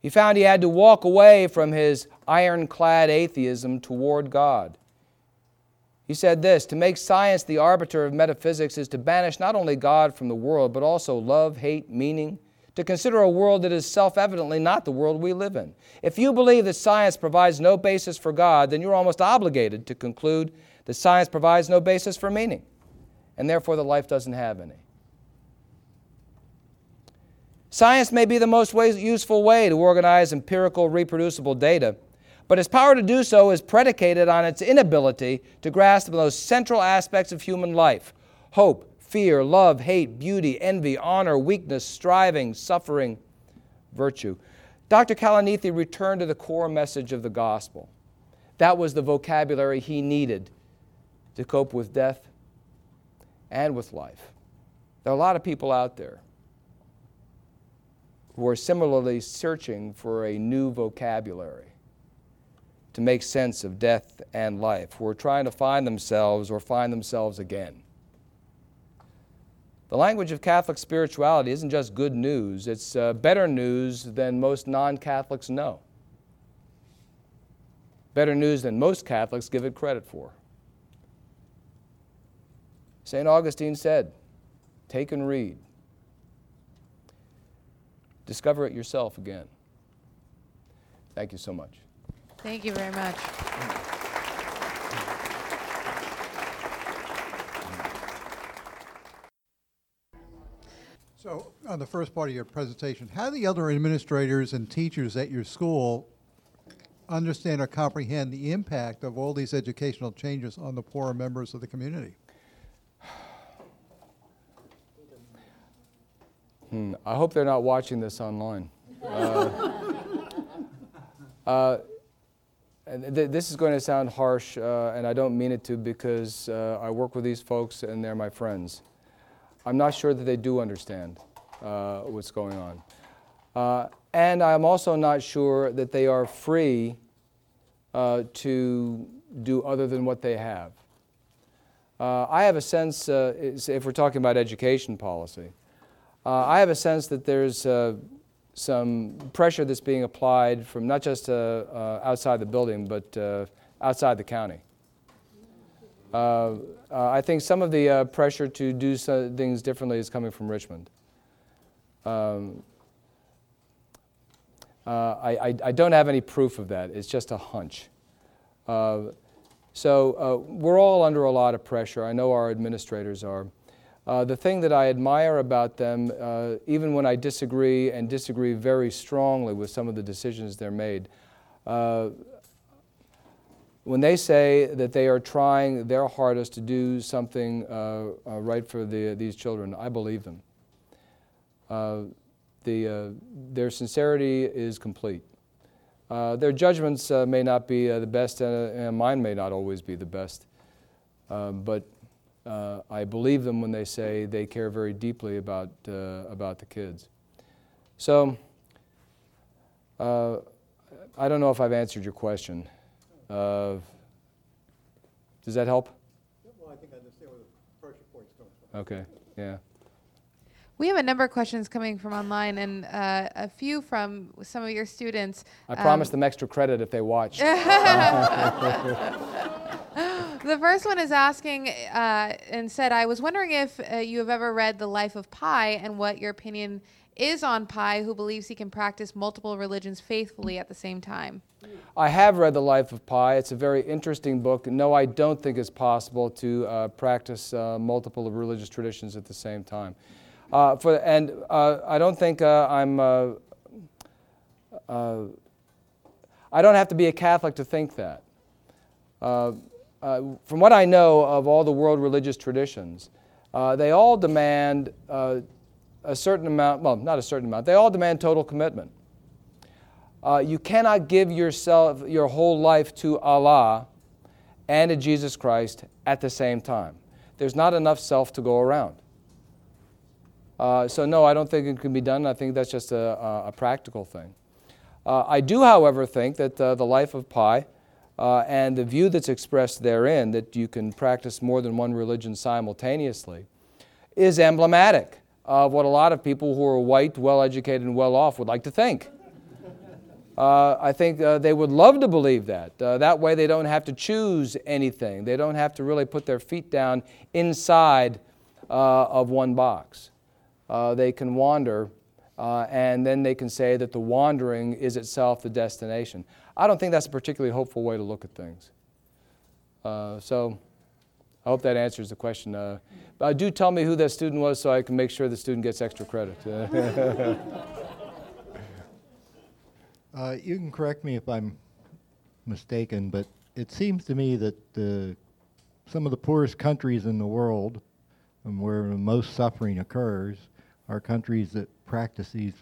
He found he had to walk away from his ironclad atheism toward God. He said this To make science the arbiter of metaphysics is to banish not only God from the world, but also love, hate, meaning, to consider a world that is self evidently not the world we live in. If you believe that science provides no basis for God, then you're almost obligated to conclude that science provides no basis for meaning and therefore the life doesn't have any. Science may be the most useful way to organize empirical, reproducible data, but its power to do so is predicated on its inability to grasp the most central aspects of human life hope, fear, love, hate, beauty, envy, honor, weakness, striving, suffering, virtue. Dr. Kalanithi returned to the core message of the gospel. That was the vocabulary he needed to cope with death and with life. There are a lot of people out there who are similarly searching for a new vocabulary to make sense of death and life, who are trying to find themselves or find themselves again. The language of Catholic spirituality isn't just good news, it's uh, better news than most non Catholics know. Better news than most Catholics give it credit for. St. Augustine said, Take and read. Discover it yourself again. Thank you so much. Thank you very much. So, on the first part of your presentation, how do the other administrators and teachers at your school understand or comprehend the impact of all these educational changes on the poorer members of the community? Hmm, I hope they're not watching this online. Uh, uh, th- this is going to sound harsh, uh, and I don't mean it to because uh, I work with these folks and they're my friends. I'm not sure that they do understand uh, what's going on. Uh, and I'm also not sure that they are free to do other than what they have. I have a sense, if we're talking about education policy, uh, I have a sense that there's uh, some pressure that's being applied from not just uh, uh outside the building, but uh, outside the county. Uh, I think some of the pressure to do things differently is coming from Richmond. Um, I, I, I, don't have any proof of that. It's just a hunch. so we're all under a lot of pressure. I know our administrators are. Uh, the thing that I admire about them, uh, even when I disagree and disagree very strongly with some of the decisions they're made, uh, when they say that they are trying their hardest to do something uh, uh, right for the, these children, I believe them. Uh, the, their sincerity is complete. their judgments may not be the best, and mine may not always be the best, but uh, I believe them when they say they care very deeply about, uh, about the kids. So, uh, I don't know if I've answered your question. Uh, does that help? Well, I think I understand where the pressure point's coming from. Okay, yeah. We have a number of questions coming from online and uh, a few from some of your students. I um, promised them extra credit if they watch. the first one is asking uh, and said, I was wondering if uh, you have ever read The Life of Pi and what your opinion is on Pi, who believes he can practice multiple religions faithfully at the same time. I have read The Life of Pi. It's a very interesting book. No, I don't think it's possible to uh, practice uh, multiple religious traditions at the same time. Uh, for, and uh, I don't think I'm. I don't have to be a Catholic to think that. Uh, from what I know of all the world religious traditions, uh, they all demand uh, a certain amount, well, not a certain amount, they all demand total commitment. Uh, you cannot give yourself your whole life to Allah and to Jesus Christ at the same time. There's not enough self to go around. Uh, so, no, I don't think it can be done. I think that's just a, a practical thing. Uh, I do, however, think that uh, the life of Pi uh, and the view that's expressed therein that you can practice more than one religion simultaneously is emblematic of what a lot of people who are white, well educated, and well off would like to think. Uh, I think uh, they would love to believe that. Uh, that way, they don't have to choose anything. They don't have to really put their feet down inside uh, of one box. Uh, they can wander, uh, and then they can say that the wandering is itself the destination. I don't think that's a particularly hopeful way to look at things. so, I hope that answers the question. But do tell me who that student was so I can make sure the student gets extra credit. Uh, you can correct me if I'm mistaken, but it seems to me that uh, some of the poorest countries in the world, and where the most suffering occurs, are countries that practice these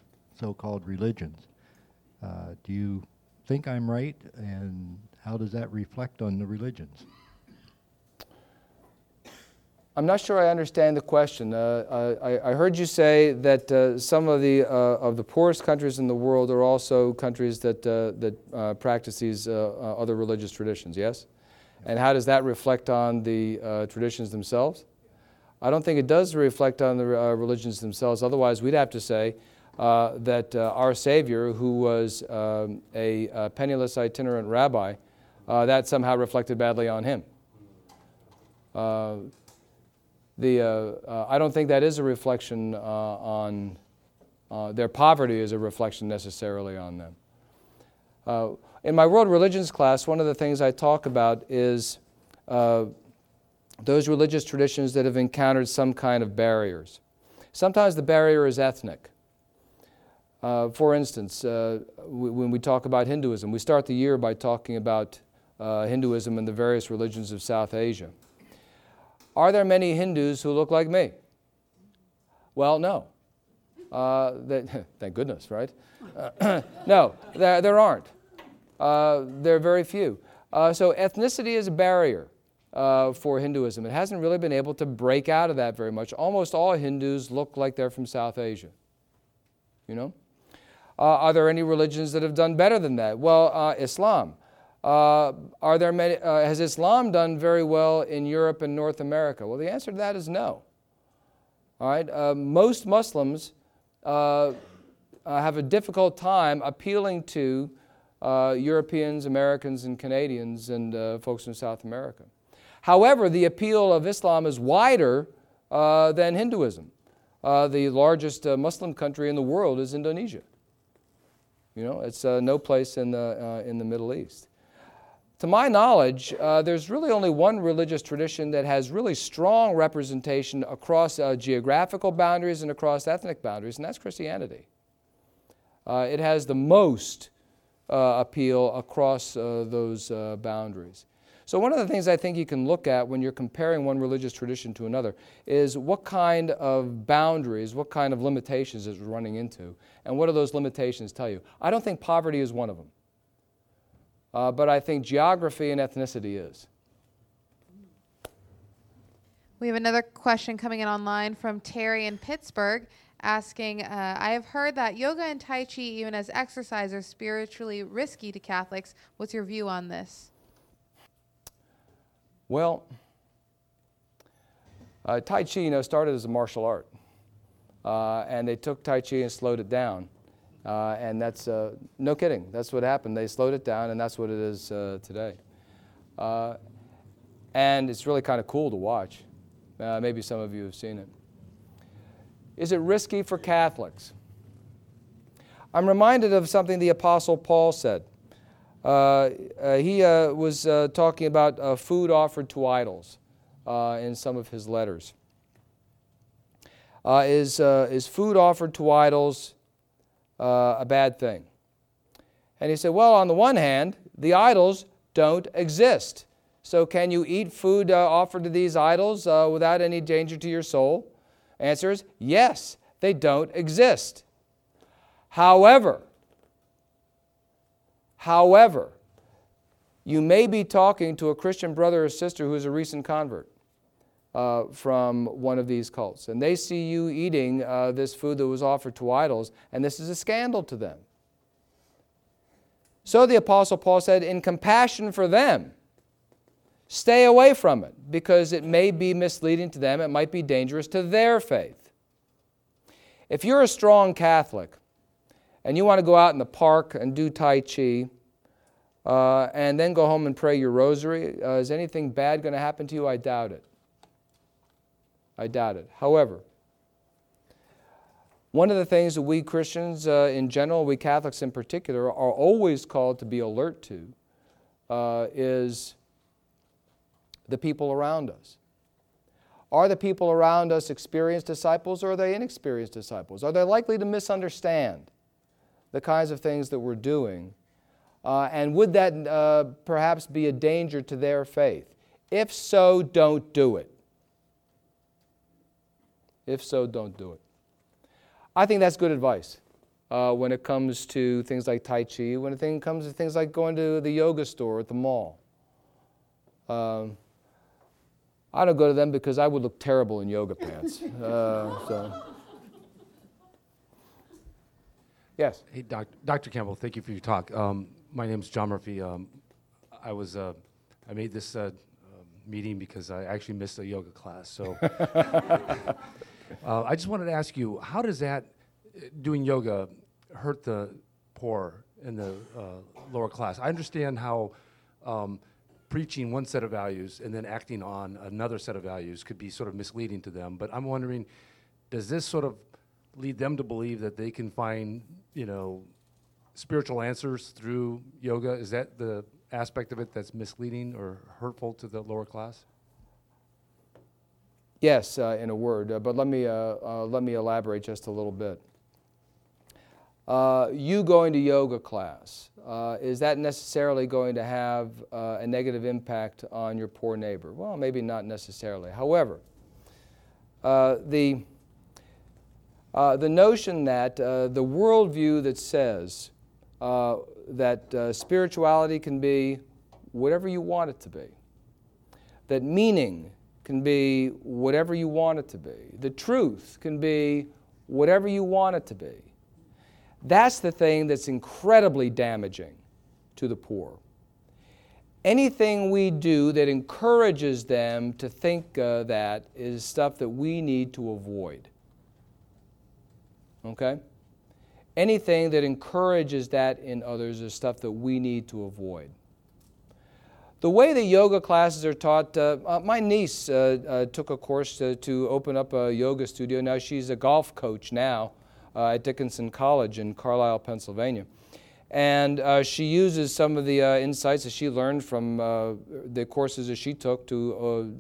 so-called religions. Uh, do you think I'm right, and how does that reflect on the religions? I'm not sure I understand the question. Uh, I, I, heard you say that uh, some of the, uh, of the poorest countries in the world are also countries that, uh, that uh, practice these uh, other religious traditions, yes? And how does that reflect on the traditions themselves? I don't think it does reflect on the religions themselves. Otherwise, we'd have to say that our Savior, who was um, a penniless itinerant rabbi, that somehow reflected badly on him the, uh, uh, I don't think that is a reflection uh, on their poverty, is a reflection necessarily on them. in my world religions class, one of the things I talk about is those religious traditions that have encountered some kind of barriers. Sometimes the barrier is ethnic. Uh, for instance, uh, when we talk about Hinduism, we start the year by talking about uh, Hinduism and the various religions of South Asia. Are there many Hindus who look like me? Well, no. Uh, they, thank goodness, right? Uh, no, there, there aren't. Uh, there are very few. Uh, so ethnicity is a barrier uh, for Hinduism. It hasn't really been able to break out of that very much. Almost all Hindus look like they're from South Asia. You know? Uh, are there any religions that have done better than that? Well, Islam. Uh, are there many, uh, has Islam done very well in Europe and North America? Well, the answer to that is no. All right, uh, most Muslims uh, uh, have a difficult time appealing to uh, Europeans, Americans, and Canadians and folks in South America. However, the appeal of Islam is wider than Hinduism. the largest Muslim country in the world is Indonesia. You know, it's no place in the, in the Middle East. To my knowledge, uh, there's really only one religious tradition that has really strong representation across uh, geographical boundaries and across ethnic boundaries, and that's Christianity. Uh, it has the most uh, appeal across uh, those uh, boundaries. So, one of the things I think you can look at when you're comparing one religious tradition to another is what kind of boundaries, what kind of limitations it's running into, and what do those limitations tell you? I don't think poverty is one of them uh, but I think geography and ethnicity is. We have another question coming in online from Terry in Pittsburgh asking uh, I have heard that yoga and Tai Chi, even as exercise, are spiritually risky to Catholics. What's your view on this? Well, uh, Tai Chi, you know, started as a martial art. Uh, and they took Tai Chi and slowed it down. Uh, and that's uh, no kidding. That's what happened. They slowed it down, and that's what it is uh, today. Uh, and it's really kind of cool to watch. Uh, maybe some of you have seen it. Is it risky for Catholics? I'm reminded of something the Apostle Paul said. Uh, he was talking about food offered to idols in some of his letters. is, is food offered to idols? Uh, a bad thing? And he said, Well, on the one hand, the idols don't exist. So, can you eat food uh, offered to these idols uh, without any danger to your soul? Answer is yes, they don't exist. However, however, you may be talking to a Christian brother or sister who is a recent convert uh, from one of these cults, and they see you eating uh, this food that was offered to idols, and this is a scandal to them. So the Apostle Paul said, in compassion for them, stay away from it because it may be misleading to them, it might be dangerous to their faith. If you're a strong Catholic and you want to go out in the park and do Tai Chi, uh, and then go home and pray your rosary, uh, is anything bad going to happen to you? I doubt it. I doubt it. However, one of the things that we Christians uh, in general, we Catholics in particular, are always called to be alert to uh, is the people around us. Are the people around us experienced disciples or are they inexperienced disciples? Are they likely to misunderstand the kinds of things that we're doing? Uh, and would that uh, perhaps be a danger to their faith? If so, don't do it. If so, don't do it. I think that's good advice uh, when it comes to things like Tai Chi, when it comes to things like going to the yoga store at the mall. Um, I don't go to them because I would look terrible in yoga pants. Uh, so. Yes. Hey, doc, Dr. Campbell, thank you for your talk. Um, my name is John Murphy. Um, I was uh, I made this uh, meeting because I actually missed a yoga class. So uh, I just wanted to ask you, how does that doing yoga hurt the poor in the uh, lower class? I understand how um, preaching one set of values and then acting on another set of values could be sort of misleading to them. But I'm wondering, does this sort of lead them to believe that they can find, you know, spiritual answers through yoga? Is that the aspect of it that's misleading or hurtful to the lower class? Yes, uh, in a word, uh, but let me, uh, uh let me elaborate just a little bit. Uh, you going to yoga class, uh, is that necessarily going to have a negative impact on your poor neighbor? Well, maybe not necessarily. However, the, the notion that the worldview that says that spirituality can be whatever you want it to be, that meaning can be whatever you want it to be, the truth can be whatever you want it to be. That's the thing that's incredibly damaging to the poor. Anything we do that encourages them to think uh, that is stuff that we need to avoid. Okay? anything that encourages that in others is stuff that we need to avoid. The way the yoga classes are taught, uh, uh, my niece uh, uh took a course to, to, open up a yoga studio. Now she's a golf coach now uh, at Dickinson College in Carlisle, Pennsylvania. And uh, she uses some of the insights that she learned from the courses that she took to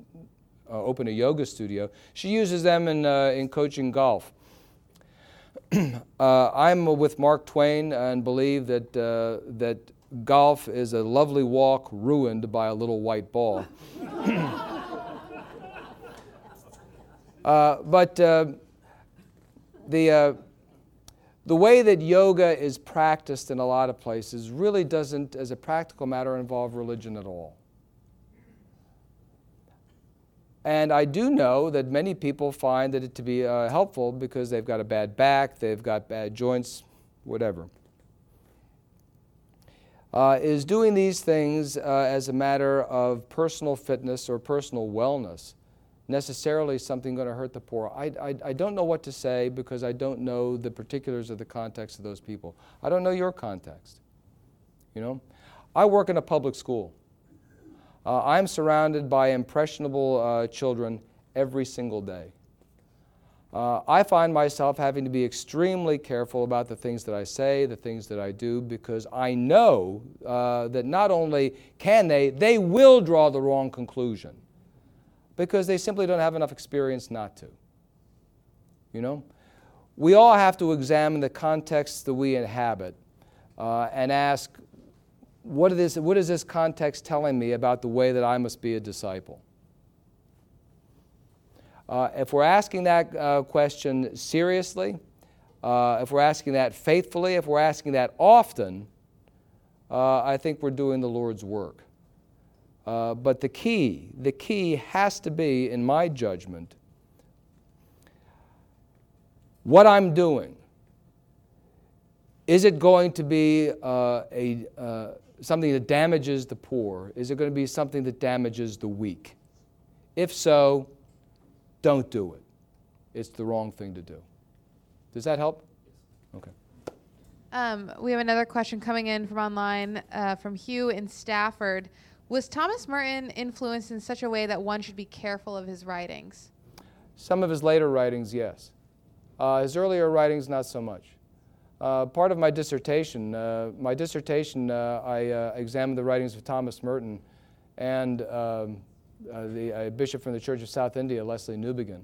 open a yoga studio. She uses them in, in coaching golf. I'm with Mark Twain and believe that, that golf is a lovely walk ruined by a little white ball. uh, but uh, the, uh, the way that yoga is practiced in a lot of places really doesn't, as a practical matter, involve religion at all. And I do know that many people find that it to be uh, helpful because they've got a bad back, they've got bad joints, whatever. Uh, is doing these things uh, as a matter of personal fitness or personal wellness necessarily something going to hurt the poor? I, I, I don't know what to say because I don't know the particulars of the context of those people. I don't know your context. You know, I work in a public school. Uh, I'm surrounded by impressionable uh, children every single day. Uh, I find myself having to be extremely careful about the things that I say, the things that I do, because I know uh, that not only can they, they will draw the wrong conclusion because they simply don't have enough experience not to. You know? We all have to examine the context that we inhabit uh, and ask what, is, what is this context telling me about the way that I must be a disciple? Uh, if we're asking that uh, question seriously, uh, if we're asking that faithfully, if we're asking that often, uh, I think we're doing the Lord's work. Uh, but the key, the key has to be, in my judgment, what I'm doing. Is it going to be uh, a, something that damages the poor? Is it going to be something that damages the weak? If so, don't do it. It's the wrong thing to do. Does that help? Okay. Um, we have another question coming in from online uh, from Hugh in Stafford. Was Thomas Merton influenced in such a way that one should be careful of his writings? Some of his later writings, yes. Uh, his earlier writings, not so much. Uh, part of my dissertation, uh, my dissertation, uh, I uh, examined the writings of Thomas Merton and um, uh, the bishop from the Church of South India, Lesslie Newbigin.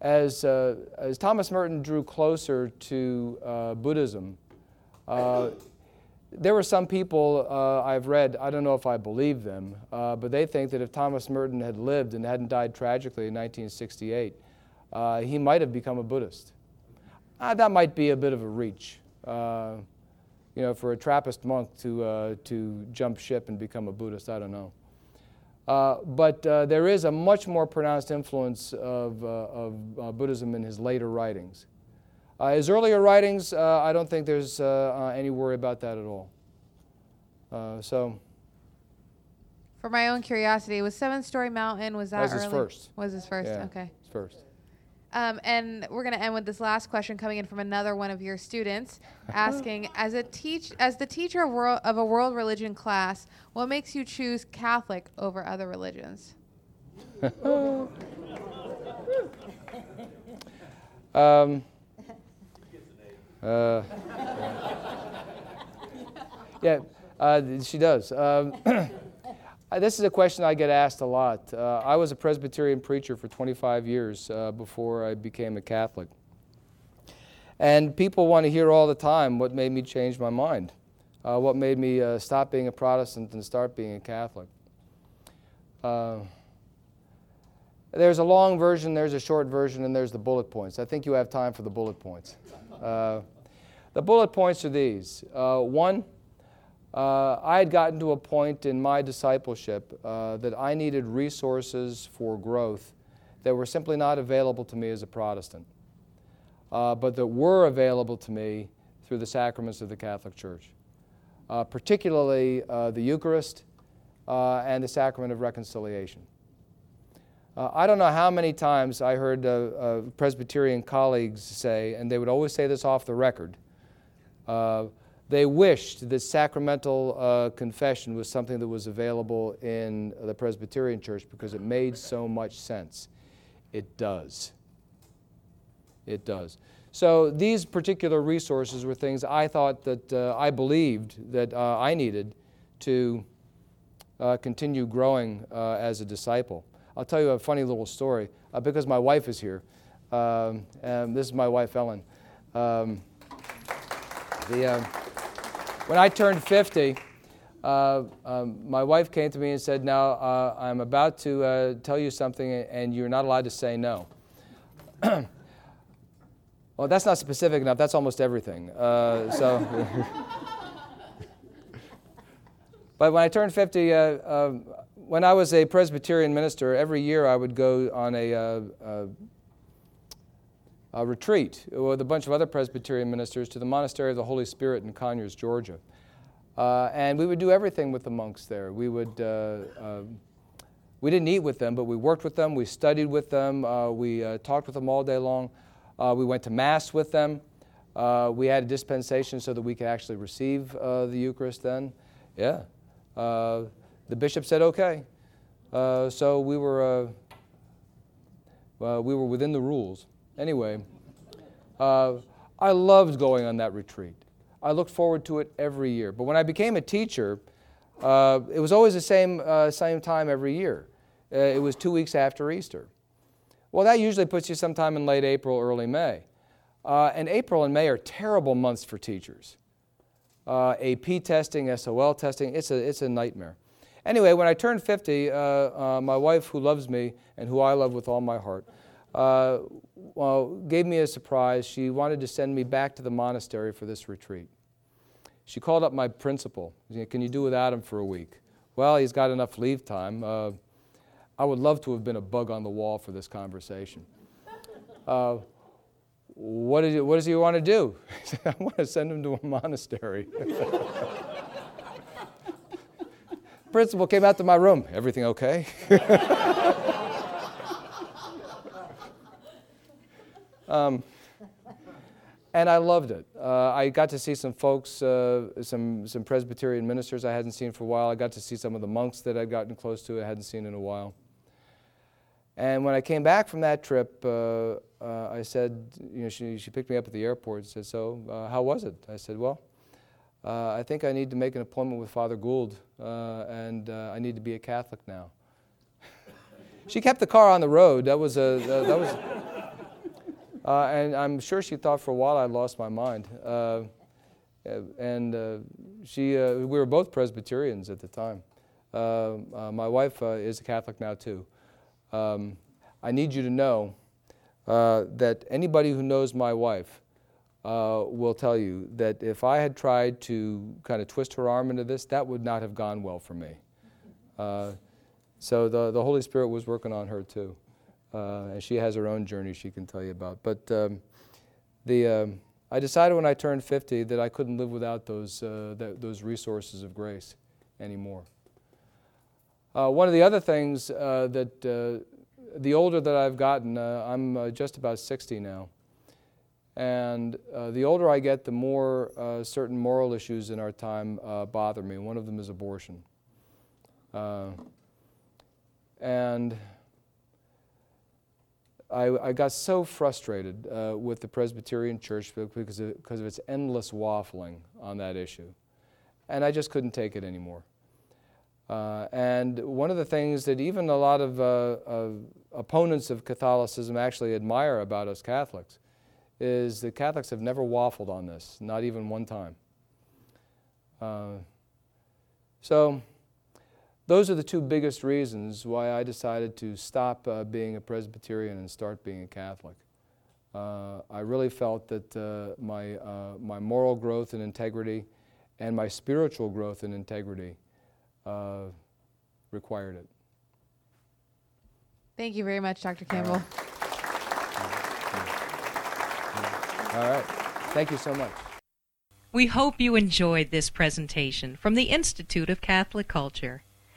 as, as Thomas Merton drew closer to Buddhism, there were some people uh, I've read, I don't know if I believe them, uh, but they think that if Thomas Merton had lived and hadn't died tragically in 1968, uh, he might have become a Buddhist. Uh, that might be a bit of a reach, uh, you know, for a Trappist monk to, uh, to jump ship and become a Buddhist, I don't know. but there is a much more pronounced influence of, of Buddhism in his later writings. Uh, his earlier writings, uh, I don't think there's uh, any worry about that at all. so. For my own curiosity, was Seven Storey Mountain was that, was early? his first? Was his first? Yeah, okay. His first. Um, and we're going to end with this last question coming in from another one of your students, asking, as a teach, as the teacher of, world, of a world religion class, what makes you choose Catholic over other religions? um, uh, yeah, uh, she does. Um, this is a question I get asked a lot. Uh, I was a Presbyterian preacher for 25 years uh, before I became a Catholic. And people want to hear all the time what made me change my mind, uh, what made me uh, stop being a Protestant and start being a Catholic. there's a long version, there's a short version, and there's the bullet points. I think you have time for the bullet points. The bullet points are these. Uh, one, uh, I had gotten to a point in my discipleship uh, that I needed resources for growth that were simply not available to me as a Protestant, uh, but that were available to me through the sacraments of the Catholic Church, uh, particularly uh, the Eucharist and the sacrament of reconciliation. Uh, I don't know how many times I heard uh, uh, Presbyterian colleagues say, and they would always say this off the record, uh, they wished that sacramental uh, confession was something that was available in the Presbyterian Church because it made so much sense. It does. It does. So these particular resources were things I thought that uh, I believed that uh, I needed to uh, continue growing uh, as a disciple. I'll tell you a funny little story because my wife is here. Um, and this is my wife, Ellen. Um, the, uh, when I turned 50, uh, um, my wife came to me and said, Now uh, I'm about to uh, tell you something, and you're not allowed to say no. well, that's not specific enough. That's almost everything. Uh, so, but when I turned 50, uh, um, when I was a Presbyterian minister, every year I would go on a a retreat with a bunch of other Presbyterian ministers to the Monastery of the Holy Spirit in Conyers, Georgia. Uh, and we would do everything with the monks there. We would, uh, uh, we didn't eat with them, but we worked with them, we studied with them, uh, we uh, talked with them all day long. Uh, we went to Mass with them. we had a dispensation so that we could actually receive the Eucharist then. Yeah. the bishop said okay. so we were, we were within the rules. Anyway, uh, I loved going on that retreat. I looked forward to it every year. But when I became a teacher, uh, it was always the same, uh, same time every year. Uh, it was two weeks after Easter. Well, that usually puts you sometime in late April, early May. Uh, and April and May are terrible months for teachers. uh, AP testing, SOL testing. It's a, it's a nightmare. Anyway, when I turned 50, uh, uh, my wife, who loves me and who I love with all my heart, well, gave me a surprise. She wanted to send me back to the monastery for this retreat. She called up my principal. Can you do without him for a week? Well, he's got enough leave time. Uh, I would love to have been a bug on the wall for this conversation. Uh, what, did you, what does he want to do? He said, I want to send him to a monastery. Principal came out to my room. Everything okay? Um, and I loved it. Uh, I got to see some folks, uh, some, some Presbyterian ministers I hadn't seen for a while. I got to see some of the monks that I'd gotten close to, I hadn't seen in a while. And when I came back from that trip, uh, uh, I said, you know, she, she picked me up at the airport and said, so uh, how was it? I said, well, uh, I think I need to make an appointment with Father Gould, and I need to be a Catholic now. she kept the car on the road. That was a, that was, and I'm sure she thought for a while I lost my mind. and she, we were both Presbyterians at the time. my wife is a Catholic now too. Um, I need you to know uh, that anybody who knows my wife uh, will tell you that if I had tried to kind of twist her arm into this, that would not have gone well for me. Uh, so the, the Holy Spirit was working on her too. Uh, and she has her own journey she can tell you about. But um, the, um, I decided when I turned 50 that I couldn't live without those, uh, th- those resources of grace anymore. Uh, one of the other things uh, that uh, the older that I've gotten, uh, I'm uh, just about 60 now. And uh, the older I get, the more certain moral issues in our time bother me. One of them is abortion. and I, I, got so frustrated uh, with the Presbyterian Church because of, because of its endless waffling on that issue. And I just couldn't take it anymore. Uh, and one of the things that even a lot of uh, opponents of Catholicism actually admire about us Catholics is that Catholics have never waffled on this, not even one time. Uh, so, those are the two biggest reasons why I decided to stop uh, being a Presbyterian and start being a Catholic. Uh, I really felt that uh, my, my moral growth and integrity and my spiritual growth and integrity uh, required it. Thank you very much, Dr. Campbell. All right. Thank you so much. We hope you enjoyed this presentation from the Institute of Catholic Culture.